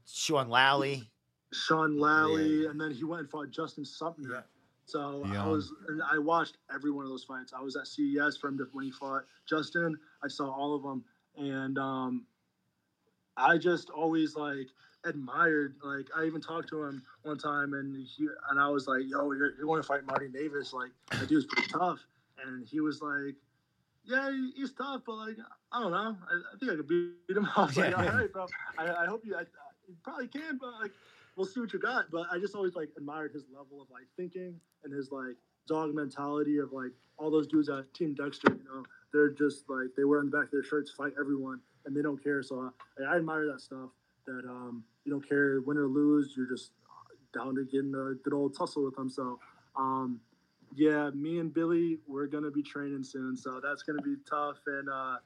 Sean Lally. Sean Lally, Yeah. and then he went and fought Justin Sumter. Yeah. So I was, and I watched every one of those fights. I was at CES for him to, when he fought Justin. I saw all of them, and um, I just always like admired. Like I even talked to him one time, and he and I was like, "Yo, you're, you're going to fight Marty Davis? Like that dude's pretty tough." And he was like, "Yeah, he's tough, but like I don't know. I, I think I could beat him." *laughs* I was like, "All right, bro. I, I hope you. I, you probably can, but like." We'll see what you got, but I just always like admired his level of like thinking and his like dog mentality of like all those dudes at Team Dexter. You know, they're just like they wear on the back of their shirts, fight everyone, and they don't care. So I, I admire that stuff. That um, you don't care win or lose, you're just down to getting a good old tussle with them. So um, yeah, me and Billy, we're gonna be training soon, so that's gonna be tough. And uh,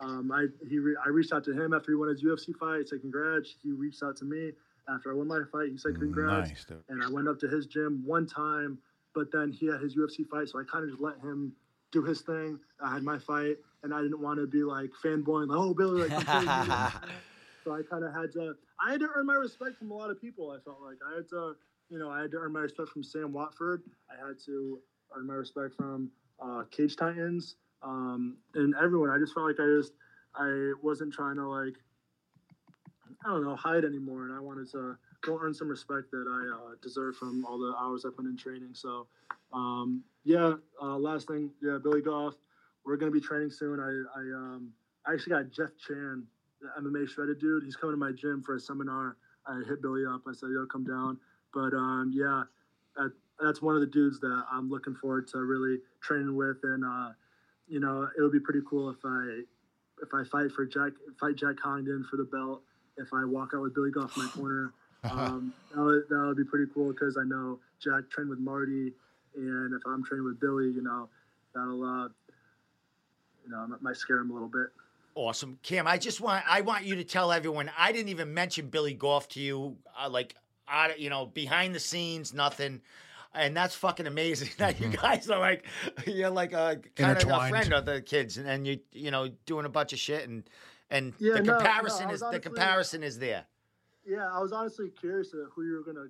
um, I he re- I reached out to him after he won his UFC fight. He said congrats. He reached out to me after I won my fight. He said congrats Nice, and I went up to his gym one time, but then he had his UFC fight, so I kind of just let him do his thing. I had my fight, and I didn't want to be like fanboying, like, oh, Billy, like, *laughs* so I kind of had to, I had to earn my respect from a lot of people. I felt like I had to, you know, I had to earn my respect from Sam Watford. I had to earn my respect from uh, Cage Titans um, and everyone. I just felt like I just, I wasn't trying to like, I don't know, hide anymore, and I wanted to go earn some respect that I uh, deserve from all the hours I put in training. So, um, yeah. Uh, last thing, yeah, Billy Goff. We're gonna be training soon. I, I, um, I actually got Jeff Chan, the MMA shredded dude. He's coming to my gym for a seminar. I hit Billy up. I said, "Yo, come down." But um, yeah, that, that's one of the dudes that I'm looking forward to really training with, and uh, you know, it would be pretty cool if I if I fight for Jack fight Jack Congdon for the belt. If I walk out with Billy Goff in my corner, *laughs* um, that, would, that would be pretty cool because I know Jack trained with Marty, and if I'm training with Billy, you know, that'll uh, you know, it might scare him a little bit. Awesome, Cam. I just want I want you to tell everyone I didn't even mention Billy Goff to you, uh, like, I, you know, behind the scenes, nothing. And that's fucking amazing *laughs* that you guys are like you're like a kind of a friend of the kids, and, and you you know doing a bunch of shit, and and Yeah, the no, no, comparison is was the comparison is there. Yeah, I was honestly curious who you were gonna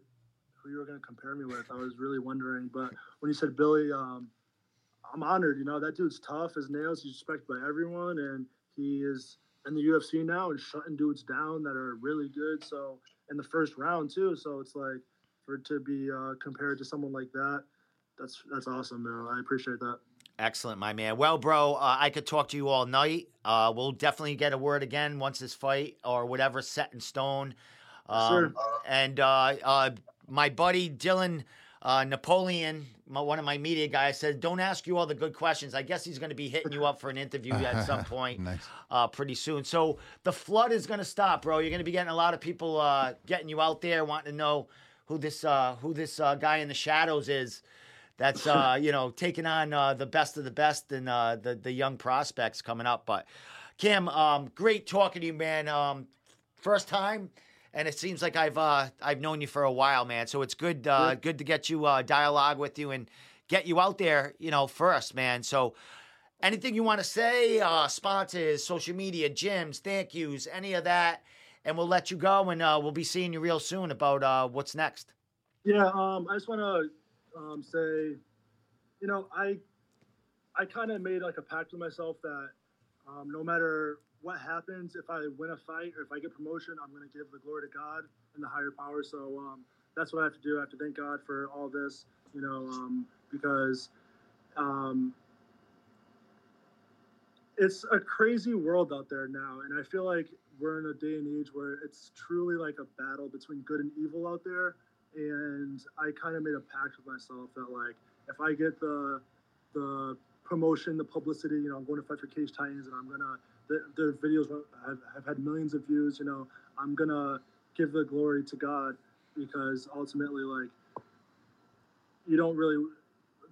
who you were going to compare me with. I was really wondering, but when you said Billy, um, I'm honored. You know, that dude's tough as nails. He's respected by everyone, and he is in the UFC now and shutting dudes down that are really good. So in the first round too. So it's like for it to be uh, compared to someone like that, that's that's awesome, man. I appreciate that. Excellent, my man. Well, bro, uh, I could talk to you all night. Uh, we'll definitely get a word again once this fight or whatever set in stone. Um, Sure. And uh, uh, my buddy Dylan uh, Napoleon, my, one of my media guys, said, "Don't ask you all the good questions." I guess he's going to be hitting you up for an interview at *laughs* some point Nice. uh, pretty soon. So the flood is going to stop, bro. You're going to be getting a lot of people uh, getting you out there, wanting to know who this uh, who this uh, guy in the shadows is. That's uh, *laughs* you know taking on uh, the best of the best and uh, the the young prospects coming up. But Cam, um, great talking to you, man. Um, first time, and it seems like I've uh, I've known you for a while, man. So it's good uh, good to get you uh, dialogue with you and get you out there, you know, first, man. So anything you want to say, uh, sponsors, social media, gyms, thank yous, any of that, and we'll let you go, and uh, we'll be seeing you real soon about uh, what's next. Yeah, um, I just want to um, say, you know, I I kind of made like a pact with myself that um, no matter what happens, if I win a fight or if I get promotion, I'm going to give the glory to God and the higher power. So um, that's what I have to do. I have to thank God for all this, you know, um, because um, it's a crazy world out there now, and I feel like we're in a day and age where it's truly like a battle between good and evil out there and I kind of made a pact with myself that like if I get the the promotion, the publicity, you know, I'm going to fight for Cage Titans, and I'm gonna the, their videos have, have had millions of views. You know, I'm gonna give the glory to God because ultimately, like, you don't really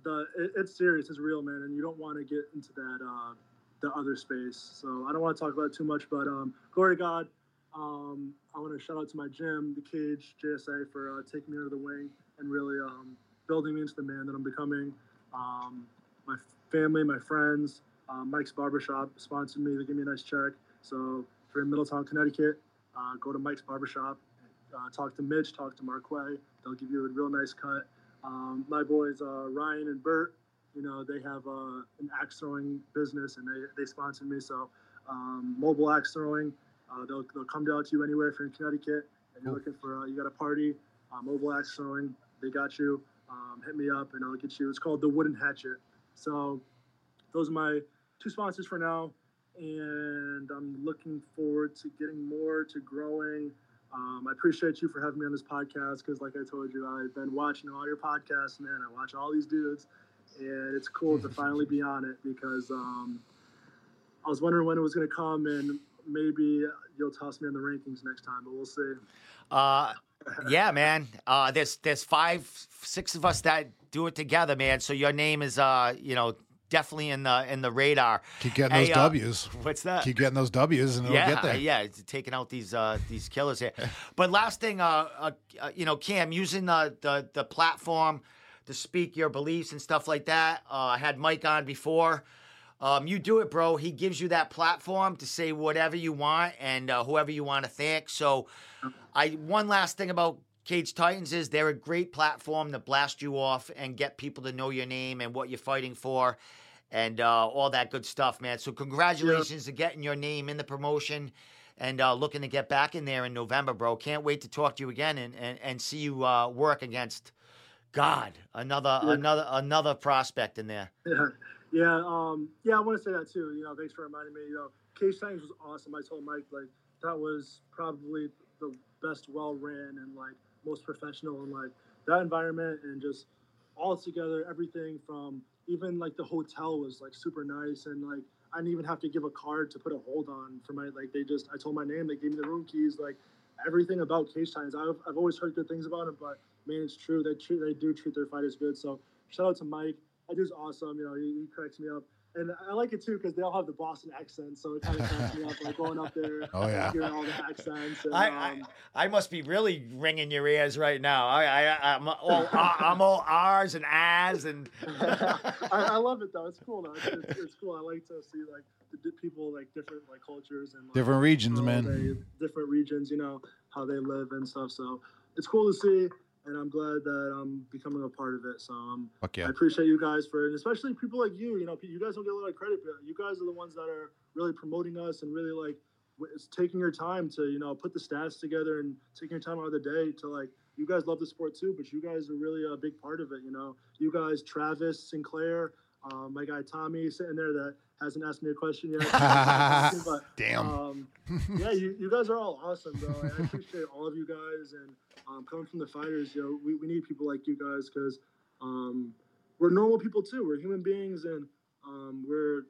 the it, it's serious, it's real, man, and you don't want to get into that uh, the other space. So I don't want to talk about it too much, but um, glory to God. Um, I want to shout out to my gym, the Cage JSA, for uh, taking me under the wing and really um, building me into the man that I'm becoming. Um, my family, my friends, um, Mike's Barbershop sponsored me. They gave me a nice check. So if you're in Middletown, Connecticut, uh, go to Mike's Barbershop, uh, talk to Mitch, talk to Marquay. They'll give you a real nice cut. Um, my boys, uh, Ryan and Bert, you know, they have uh, an axe throwing business and they, they sponsored me. So um, mobile axe throwing, uh, they'll, they'll come down to you anywhere if you're in Connecticut and you're looking for, uh, you got a party, uh, mobile axe throwing, they got you. Um, hit me up and I'll get you. It's called the Wooden Hatchet. So those are my two sponsors for now. And I'm looking forward to getting more, to growing. Um, I appreciate you for having me on this podcast because, like I told you, I've been watching all your podcasts, man. I watch all these dudes, and it's cool to finally be on it because um, I was wondering when it was going to come, and maybe you'll toss me in the rankings next time, but we'll see. Uh, yeah, man. Uh, there's there's five, six of us that do it together, man. So your name is, uh, you know, definitely in the in the radar. Keep getting Hey, those uh, W's. What's that? Keep getting those W's, and it'll yeah, get there. yeah, it's taking out these uh, these killers here. But last thing, uh, uh, uh, you know, Cam, using the, the the platform to speak your beliefs and stuff like that. Uh, I had Mike on before. Um, you do it, bro. He gives you that platform to say whatever you want and uh, whoever you want to thank. So, I one last thing about Cage Titans is they're a great platform to blast you off and get people to know your name and what you're fighting for, and uh, all that good stuff, man. So congratulations to getting your name in the promotion. And uh, looking to get back in there in November, bro. Can't wait to talk to you again and, and, and see you uh, work against God, another Yeah. another another prospect in there. Yeah, yeah, um, yeah. I want to say that too. You know, thanks for reminding me. You know, Cage Titans was awesome. I told Mike like that was probably the best, well ran and like most professional and like that environment and just all together, everything from even like the hotel was like super nice and like I didn't even have to give a card to put a hold on for my like they just I told my name, they gave me the room keys, like everything about Cage Titans. I've, I've always heard good things about it, but man, it's true. They treat they do treat their fighters good. So shout out to Mike. That dude's awesome. You know, he, he cracks me up. And I like it too because they all have the Boston accent, so it kind of cracks me up. Like going up there, *laughs* Oh, yeah. hearing all the accents. And, I, I, um, I must be really ringing your ears right now. I, I, I'm all, I'm all R's and A's and. *laughs* I, I love it though. It's cool though. It's, it's, it's cool. I like to see like the di- people like different like cultures and like, Different regions, man. they- different regions, you know how they live and stuff. So it's cool to see. And I'm glad that I'm becoming a part of it. So um, Fuck I appreciate you guys for, and especially people like you. You know, you guys don't get a lot of credit, but you guys are the ones that are really promoting us and really like w- it's taking your time to you know put the stats together and taking your time out of the day to like. You guys love the sport too, but you guys are really a big part of it. You know, you guys, Travis, Sinclair, um, my guy Tommy sitting there that hasn't asked me a question yet. *laughs* but *laughs* Damn. um, *laughs* yeah, you, you guys are all awesome, bro. I appreciate all of you guys and um, coming from the fighters. You know, we, we need people like you guys because um, we're normal people too. We're human beings and um, we're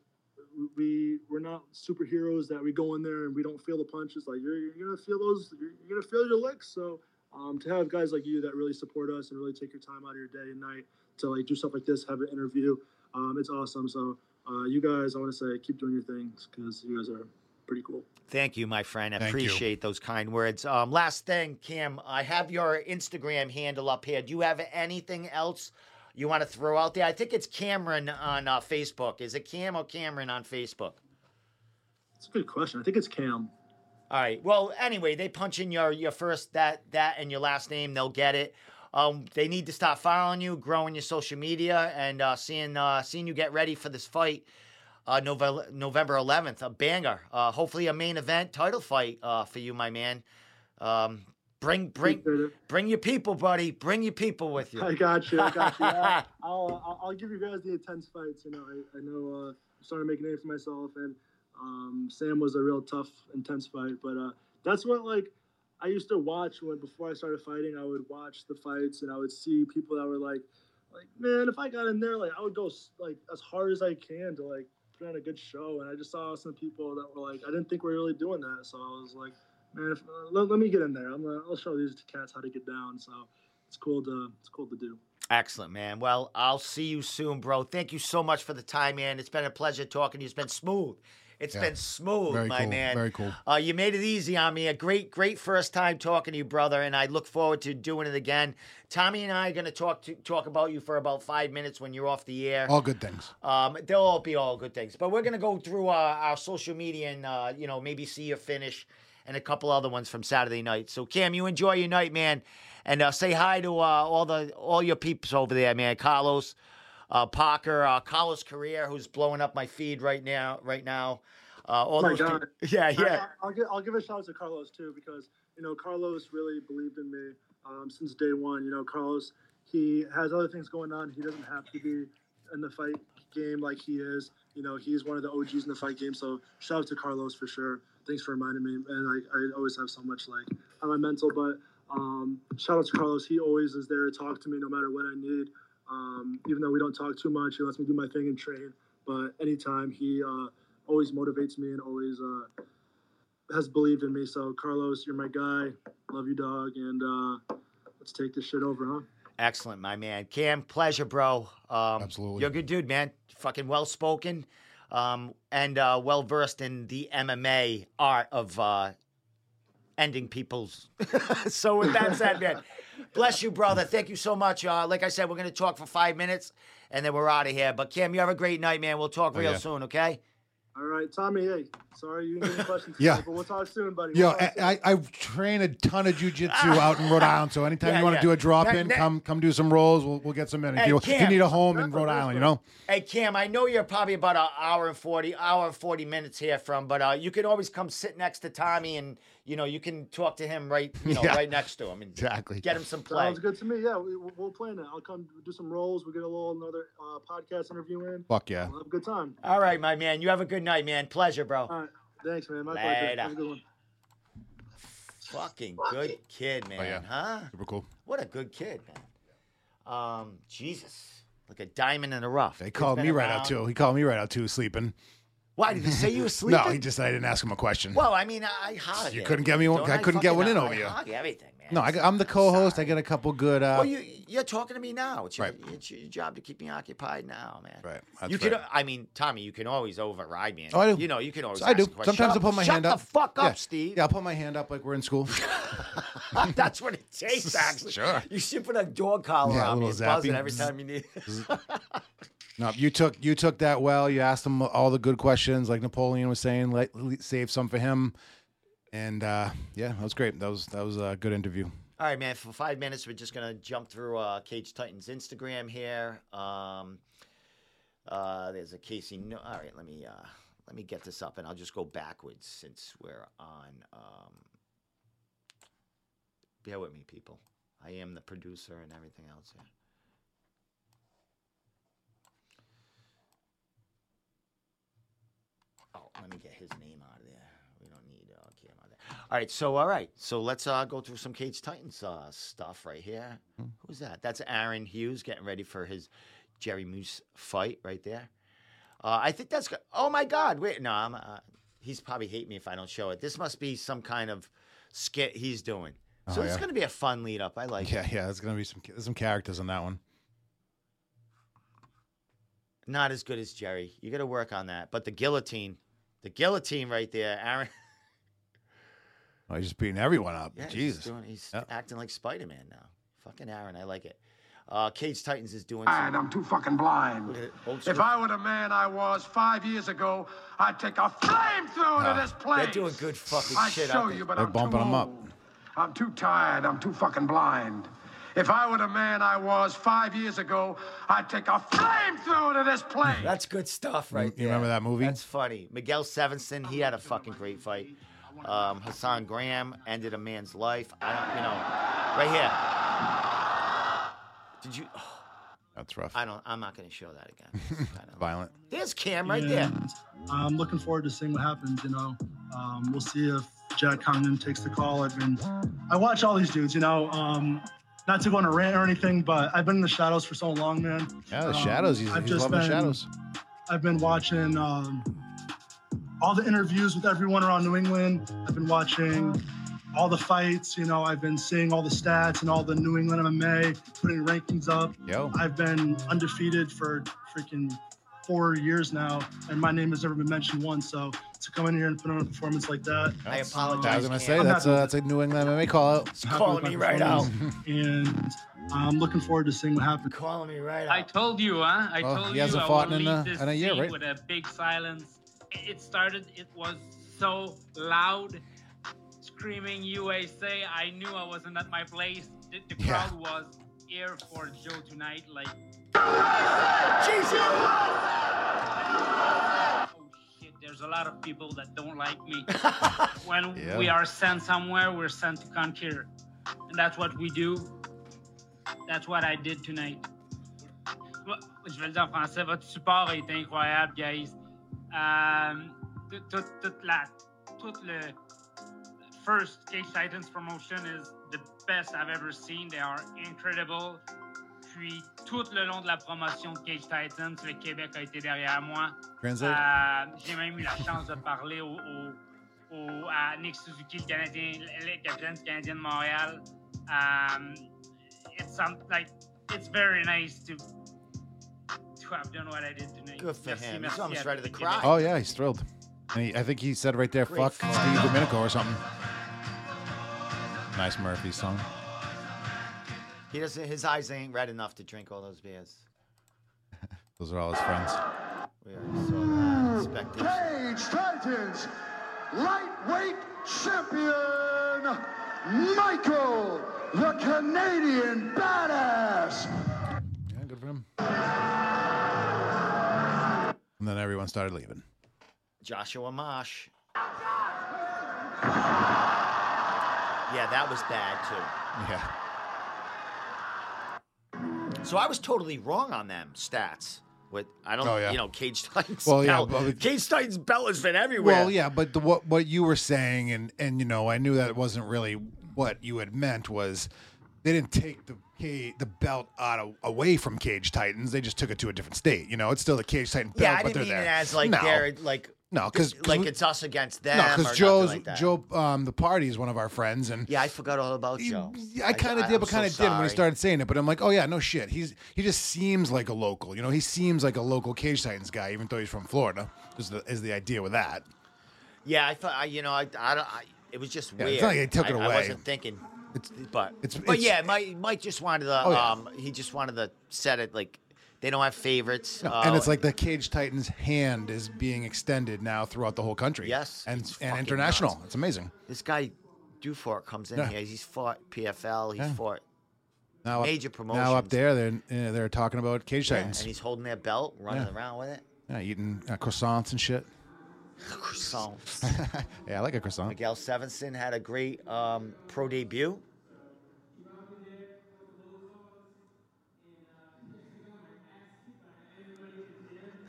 we we're not superheroes that we go in there and we don't feel the punches. Like you're, you're gonna feel those. You're, you're gonna feel your licks. So um, to have guys like you that really support us and really take your time out of your day and night to like do stuff like this, have an interview, um, it's awesome. So uh, you guys, I want to say, keep doing your things because you guys are pretty cool. Thank you, my friend. I Thank you. appreciate those kind words. Um, last thing, Cam, I have your Instagram handle up here. Do you have anything else you want to throw out there? I think it's Cameron on uh, Facebook. Is it Cam or Cameron on Facebook? It's a good question. I think it's Cam. All right. Well, anyway, they punch in your your first that that and your last name, they'll get it. Um, they need to start following you, growing your social media, and uh, seeing uh, seeing you get ready for this fight. Uh, November November 11th, a banger. Uh, hopefully, a main event title fight uh, for you, my man. Um, bring bring bring your people, buddy. Bring your people with you. I got you. I got you. I, will I'll I'll give you guys the intense fights. You know, I, I know uh, I'm starting to make a name for myself, and um, Sam was a real tough, intense fight. But uh, that's what like I used to watch when before I started fighting. I would watch the fights, and I would see people that were like, like man, if I got in there, like I would go like as hard as I can to like put on a good show. And I just saw some people that were like, I didn't think we were really doing that. So I was like, man, if, uh, let, let me get in there. I'm gonna, I'll show these cats how to get down. So it's cool to it's cool to do. Excellent, man. Well, I'll see you soon, bro. Thank you so much for the time, man. It's been a pleasure talking to you. It's been smooth. It's Yeah. been smooth, Very my cool. man. Very cool. Uh, you made it easy on me. A great, great first time talking to you, brother, and I look forward to doing it again. Tommy and I are going to talk to talk about you for about five minutes when you're off the air. All good things. Um, they'll all be all good things. But we're gonna go through our, our social media and uh, you know maybe see your finish and a couple other ones from Saturday night. So Cam, you enjoy your night, man, and uh, say hi to uh, all the all your peeps over there, man. Carlos, uh, Parker, uh, Carlos Career, who's blowing up my feed right now. Right now, uh, all Oh my those. God. yeah, *laughs* yeah. I, will give I'll give a shout out to Carlos too because you know Carlos really believed in me um, since day one. You know Carlos, he has other things going on. He doesn't have to be in the fight game like he is. You know he's one of the OGs in the fight game. So shout out to Carlos for sure. Thanks for reminding me. And I, I always have so much like on my mental, but um, shout out to Carlos. He always is there to talk to me no matter what I need. Um, even though we don't talk too much, he lets me do my thing and train. But anytime he uh, always motivates me and always uh, has believed in me. So Carlos, you're my guy. Love you, dog. And uh, let's take this shit over, huh? Excellent, my man. Cam, pleasure, bro. Um, Absolutely. You're a good dude, man. Fucking well spoken um, and uh, well versed in the MMA art of uh, ending people's. *laughs* so, with that said, man, bless you, brother. Thank you so much. Uh, like I said, we're going to talk for five minutes and then we're out of here. But, Cam, you have a great night, man. We'll talk Oh, real yeah. soon, okay? All right, Tommy. Hey, sorry you didn't get any questions. Yeah. today, but we'll talk soon, buddy. Yo, We'll talk. I, I, I train a ton of jujitsu out in Rhode Island. So anytime Yeah, you want yeah. to do a drop in, That- that- come come do some rolls. We'll, we'll get some in. If, Hey, you, if you need a home in Rhode Island, you know. Hey Cam, I know you're probably about an hour and forty, hour and forty minutes here from, but uh, you can always come sit next to Tommy, and you know you can talk to him right, you know, *laughs* Yeah. right next to him, and Exactly. get him some play. Sounds good to me. Yeah, we, we'll, we'll plan that. I'll come do some rolls. We'll get a little another uh, podcast interview in. Fuck yeah. We'll have a good time. All right, my man. You have a good night, man. Pleasure, bro. All right. Thanks, man. My Later. pleasure. Have a good one. Fucking good kid, man. Oh, yeah. Huh? Super cool. What a good kid, man. Um, Jesus, like a diamond in the rough. They Kid's called been me right out too. He called me right out too, sleeping. Why did he say you were *laughs* sleeping? No, he just I didn't ask him a question. Well, I mean, I hog You it. couldn't get me one- Don't I couldn't get one in I over you. hog everything, man. No, I, am the co-host. I get a couple good. Uh, Well, you you're talking to me now. It's your, Right. it's your job to keep me occupied now, man. Right, that's you can. right. I mean, Tommy, you can always override me. and- Oh, I do. You know, you can always. I do. Sometimes Shut I put my shut hand up. Shut the fuck up, yeah. Steve. Yeah, I'll put my hand up like we're in school. *laughs* That's what it takes. *laughs* Actually, Sure. You should put a dog collar Yeah, on me. It's buzzing every time you need. *laughs* No, you took you took that well. You asked him all the good questions, like Napoleon was saying. Let, le- save some for him, and uh, yeah, that was great. That was that was a good interview. All right, man. For five minutes, we're just gonna jump through uh, Cage Titans Instagram here. Um, uh, there's a Casey. No- All right, let me uh, let me get this up, and I'll just go backwards since we're on. Um, bear with me, people. I am the producer and everything else here. Oh, let me get his name out of there. We don't need uh, Cam out there. All right, so all right, so let's uh, go through some Cage Titans uh, stuff right here. Who's that? That's Aaron Hughes getting ready for his Jerry Moose fight right there. Uh, I think that's. Oh my God! Wait, no, I'm. Uh, he's probably hate me if I don't show it. This must be some kind of skit he's doing. So Oh, it's yeah. going to be a fun lead up. I like it. Yeah, yeah. There's gonna be some there's some characters on that one. Not as good as Jerry. You got to work on that. But the guillotine, the guillotine right there, Aaron. *laughs* Oh, he's just beating everyone up. Yeah, he's Jesus. doing. He's Yeah. acting like Spider Man now. Fucking Aaron, I like it. Uh, Cage Titans is doing. blind. Some, I'm too fucking blind. Look at it, old If. I were the man I was five years ago, I'd take a flamethrower to this place. they're doing good fucking I shit show out there. you, but They're I'm bumping too 'em up. old. I'm too tired. I'm too fucking blind. If I were the man I was five years ago, I'd take a flamethrower to this place. That's good stuff, right you remember there. that movie? That's funny. Miguel Sevenson, he had a fucking great fight. Um, Hassan Graham ended a man's life. I don't, you know, right here. Did you? oh, That's rough. I don't. I'm not going to show that again. *laughs* Kinda- Violent. There's Cam right there. I'm looking forward to seeing what happens. You know, um, we'll see if Jack Congdon takes the call. I've been, I watch all these dudes. You know, um, not to go on a rant or anything, but I've been in the shadows for so long, man. Yeah, the Um, shadows. He's, I've he's just loving the been- shadows. I've been watching um, all the interviews with everyone around New England. I've been watching all the fights. You know, I've been seeing all the stats and all the New England MMA, putting rankings up. Yo. I've been undefeated for freaking four years now, and my name has never been mentioned once. So to come in here and put on a performance like that, I I apologize. was gonna say I'm that's a that's a New England MMA call out. He's calling me right out. and I'm looking forward to seeing what happens. Calling me right out. I told you, huh? I Well, told he you hasn't fought in a- uh, in a year, right? with a big silence. It started. It was so loud, screaming USA. I knew I wasn't at my place. The, the Yeah. crowd was here for Joe tonight. Like, Jesus. oh shit, there's a lot of people that don't like me. *laughs* when Yeah. we are sent somewhere, we're sent to conquer, and that's what we do. That's what I did tonight. Je vais le dire en français. Votre support été incroyable, guys. Um, tout, tout, toute la, tout le first Cage Titans promotion is the best I've ever seen. They are incredible. Puis tout le long de la promotion de Cage Titans, le Québec a été derrière moi. Euh, J'ai même eu la chance de parler au, au- au- à Nick Suzuki, le, Canadien, le capitaine du Canadien de Montréal. Um, it's some, like it's very nice to to have done what I did tonight. Good for Merci, him. merci He's almost à ready to tout cry. Oh yeah, he's thrilled. And he, I think he said right there, Great "Fuck fight. Steve Domenico" or something. Nice Murphy song. He doesn't. His eyes ain't red enough to drink all those beers. *laughs* Those are all his friends. We already saw that. Uh, Expectation. Cage Titans lightweight champion Michael the Canadian Badass. And then everyone started leaving. Joshua Marsh. Yeah, that was bad too. Yeah. So I was totally wrong on them stats. With I don't, Oh, yeah. you know, Cage Titans. Well, yeah, but Cage Titans belt has been everywhere. Well, yeah, but the, what what you were saying, and and you know, I knew that wasn't really what you had meant was they didn't take the the belt out of, away from Cage Titans. They just took it to a different state. You know, it's still the Cage Titan belt, yeah, I but didn't they're mean there. it as like no, they're like no, because like it's us against them. no, because Joe's like. Joe, um, the party is one of our friends, and Yeah, I forgot all about Joe. I kind of did, but so kind of didn't when he started saying it. But I'm like, oh yeah, no shit. He's he just seems like a local. You know, he seems like a local Cage Titans guy, even though he's from Florida. Is the is the idea with that? Yeah, I thought I, you know, I, I, don't- I it was just Yeah, weird. it's not like they took I, it I away. wasn't thinking, It's but it's- but it's- yeah, Mike, Mike just wanted to, Oh, yeah. um, he just wanted to set it like they don't have favorites, uh, and it's like the Cage Titans hand is being extended now throughout the whole country. Yes, and and international. nuts. It's amazing. this guy Dufort comes in Yeah. here. He's fought PFL. He's Yeah. fought Now, up- major now up there, they're uh, they're talking about cage yeah, titans. and he's holding their belt, running around with it. Yeah, eating uh, croissants and shit. Croissants. *laughs* yeah, I like a croissant. Miguel Sevenson had a great um, pro debut.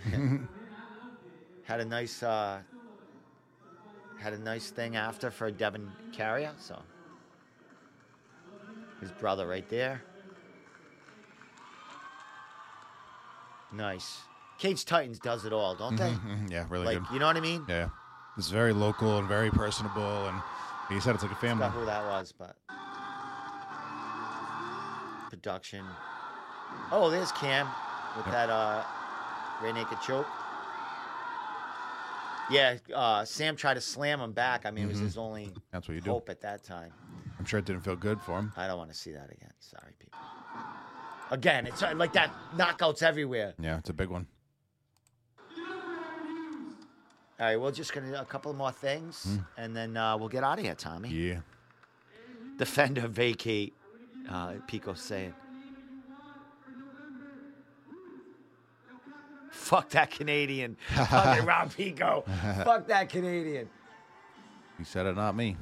*laughs* had a nice uh, had a nice thing after for Devin Carrier, so his brother right there. Nice. Cage Titans does it all, don't they? Mhm, yeah, really like, good. you know what I mean? Yeah, it's very local and very personable, and he said it's like a family. forgot who that was, but production. Oh, there's Cam with Yep. that uh, rear naked choke. Yeah, uh, Sam tried to slam him back. I mean, it was his only That's what you do. hope at that time. I'm sure it didn't feel good for him. I don't want to see that again. Sorry, people. Again, it's uh, like that knockouts everywhere. Yeah, it's a big one. All right, we're just gonna do a couple more things, Hmm. and then uh, we'll get out of here, Tommy. Yeah. Defender vacate. Uh, Pico saying. Fuck that Canadian. *laughs* Fucking Rob Pico. Fuck that Canadian. He said it, not me.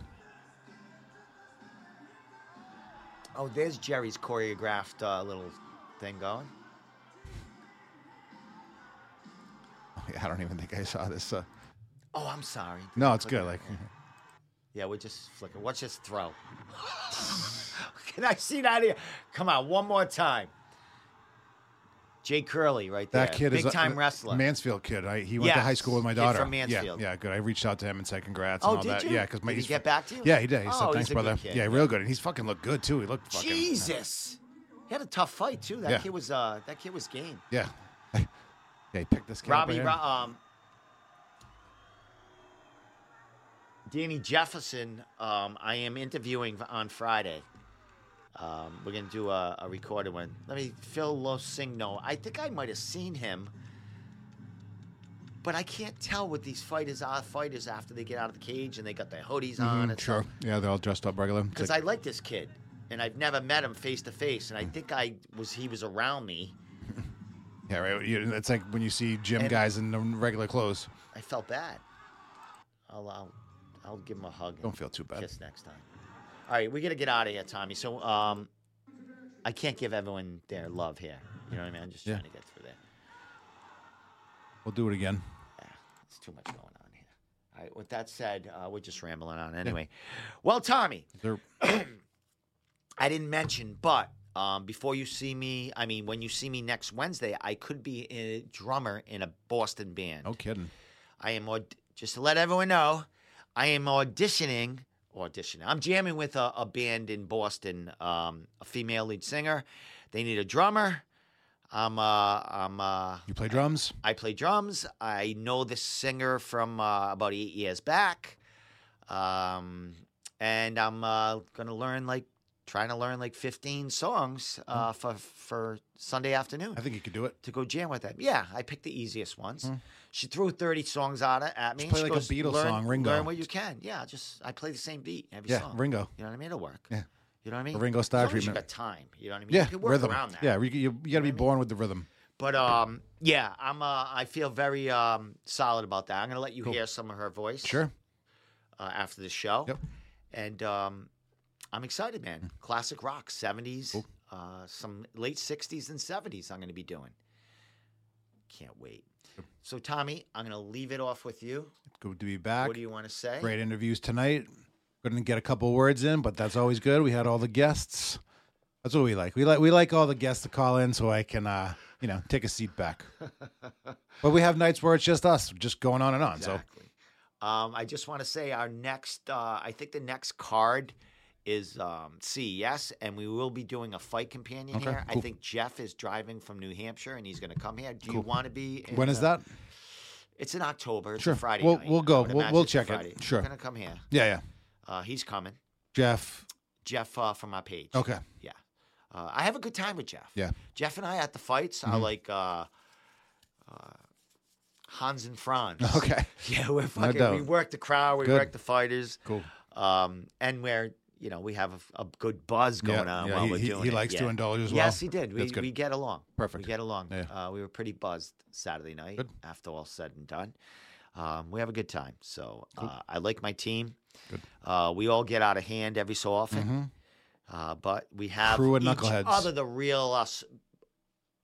Oh, there's Jerry's choreographed uh, little thing going. *laughs* I don't even think I saw this. Uh, Oh, I'm sorry. no, it's good. Like. *laughs* Yeah, we're just flicking. Watch this throw? *laughs* Can I see that here? Come on, one more time. Jay Curley, right there. that kid big is a- time wrestler. Mansfield kid. I, he went to high school with my kid daughter. from Mansfield. Yeah, yeah, good. I reached out to him and said congrats Oh, and all did that. you? Yeah, because Did he he's, get back to you? Yeah, he did. He Oh, said he's thanks, a good brother. kid, Yeah, real good. And he's fucking looked good too. He looked fucking. Jesus, he had a tough fight too. That Yeah. kid was uh, that kid was game. Yeah. *laughs* yeah, he picked this kid up Robbie, here. Ro- um, Danny Jefferson. Um, I am interviewing on Friday. Um, we're gonna do a, a recorded one. Let me Phil Losigno. I think I might have seen him, but I can't tell what these fighters are fighters after they get out of the cage and they got their hoodies on Mhm, and sure. stuff. Yeah, they're all dressed up regular. It's Because I like this kid, and I've never met him face to face, and I think I was he was around me. *laughs* yeah, right. You- It's like when you see gym And- guys in the regular clothes. I felt bad. I'll I'll, I'll give him a hug. Don't feel too bad. Kiss next time. All right, we got to get out of here, Tommy. So um, I can't give everyone their love here. You know what I mean? I'm just Yeah. trying to get through there. We'll do it again. Yeah, it's too much going on here. All right. With that said, uh, we're just rambling on anyway. Well, Tommy, There, *clears throat* I didn't mention, but um, before you see me, I mean, when you see me next Wednesday, I could be a drummer in a Boston band. no kidding. I am aud- just to let everyone know, I am auditioning. Auditioning. I'm jamming with a, a band in Boston, um, a female lead singer. They need a drummer. I'm. Uh, I'm. Uh, You play drums? I play drums. I know this singer from uh, about eight years back, um, and I'm uh, gonna learn like trying to learn like 15 songs uh, for for Sunday afternoon I think you could do it. to go jam with them. Yeah, I picked the easiest ones. She threw 30 songs out at- at me. Just play like a Beatles learn, song, Ringo." Learn what you can. Yeah, just I play the same beat every Yeah, song. Ringo. You know what I mean? It'll work. Yeah. You know what I mean? A Ringo Starr treatment. You got time. You know what I mean? Yeah, you can work rhythm. around that. Yeah, you, you, you got to be born with the rhythm. But um, yeah, I'm. Uh, I feel very um solid about that. I'm gonna let you Cool. hear some of her voice. Sure. Uh, after the show. Yep. And um, I'm excited, man. Classic rock, 70s, Cool. uh, some late 60s and 70s. I'm gonna be doing. Can't wait. So Tommy, I'm gonna leave it off with you. Good to be back. What do you want to say? Great interviews tonight. Couldn't get a couple words in, but that's always good. We had all the guests. That's what we like. We like we like all the guests to call in so I can uh, you know, take a seat back. *laughs* but we have nights where it's just us, just going on and on. Exactly. Um, I just want to say our next, uh, I think the next card is um, CES, and we will be doing a fight companion Okay, here. I think Jeff is driving from New Hampshire, and he's going to come here. Do you want to be? When is the- that? It's in October. It's Sure. a Friday We'll- night. we'll go. We'll- we'll check it. Sure. We're going to come here. Yeah, yeah. Uh, he's coming. Jeff. Jeff uh, from our page. Okay. Yeah. Uh, I have a good time with Jeff. Yeah. Jeff and I at the fights are Mhm. like uh, uh, Hans and Franz. Okay. *laughs* Yeah, we're fucking. we work the crowd. We Good. work the fighters. Cool. um, and where you know we have a, a good buzz going Yeah, on yeah, while he- we're he- doing he it. likes to indulge as well. Yes, he did. We we get along. Perfect. We get along. Yeah. Uh, we were pretty buzzed Saturday night Good. after all said and done. Um, we have a good time. So uh, I like my team. Good. Uh, we all get out of hand every so often. Mhm. Uh, but we have Crew of each knuckleheads. other, the real us,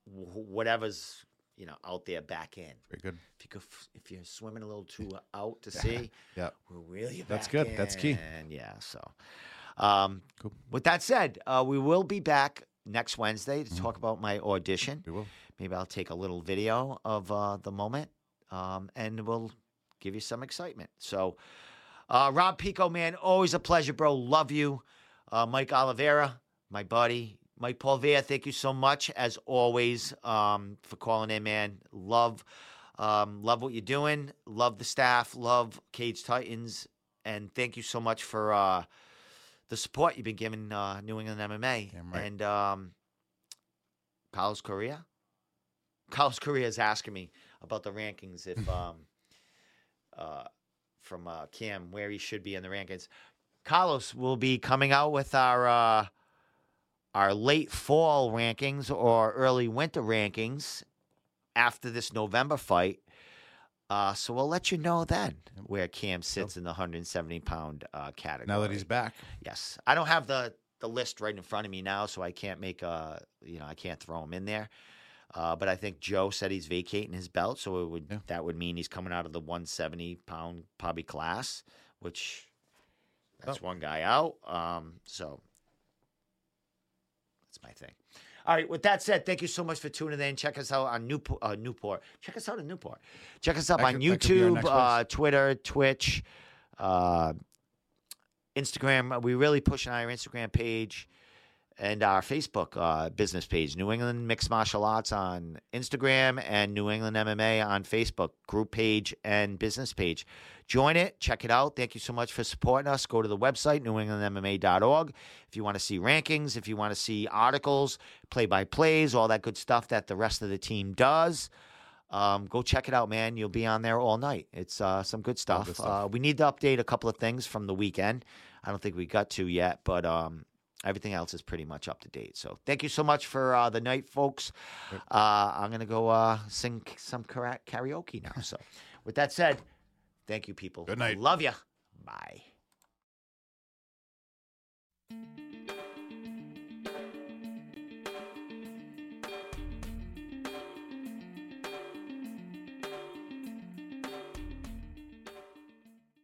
whatever's you know out there back in. Very good. If you go, if you're swimming a little too *laughs* out to sea, Yeah. we're really That's good. That's key. in. Yeah. So, um, Cool. with that said, uh, we will be back next Wednesday to Mm-hmm. talk about my audition. We will. Maybe I'll take a little video of uh, the moment, um, and we'll give you some excitement. So, uh, Rob Pico, man, always a pleasure, bro. Love you. Uh, Mike Oliveira, my buddy. Mike Polvere, thank you so much as always um, for calling in, man. Love, um, love what you're doing. Love the staff. Love Cage Titans, and thank you so much for uh, the support you've been giving uh, New England MMA. Right. And um, Carlos Correa. Carlos Correa is asking me about the rankings if *laughs* um, uh, from uh, Cam where he should be in the rankings. Carlos will be coming out with our uh, our late fall rankings or early winter rankings after this November fight. Uh, so we'll let you know then where Cam sits in the 170 pound uh, category. Now that he's back. Yes, I don't have the the list right in front of me now, so I can't make a you know I can't throw him in there. Uh, but I think Joe said he's vacating his belt, so it would Yeah. that would mean he's coming out of the 170 pound probably class, which that's Oh. one guy out. Um, so that's my thing. All right. With that said, thank you so much for tuning in. Check us out on Newport. Uh, Newport. Check us out in Newport. Check us out That on could- that could be our YouTube, uh. Twitter, Twitch, uh, Instagram. We really pushing on our Instagram page and our Facebook uh, business page, New England Mixed Martial Arts on Instagram and New England MMA on Facebook, group page and business page. Join it, check it out. Thank you so much for supporting us. Go to the website, newenglandmma.org. If you want to see rankings, if you want to see articles, play by plays, all that good stuff that the rest of the team does. Um, go check it out, man. You'll be on there all night. It's uh, some good stuff. good stuff. Uh, we need to update a couple of things from the weekend. I don't think we got to yet, but um, everything else is pretty much up to date. So thank you so much for uh, the night, folks. Uh, I'm gonna go uh, sing some karaoke now. So with that said, thank you, people. Good night. Love you. Bye.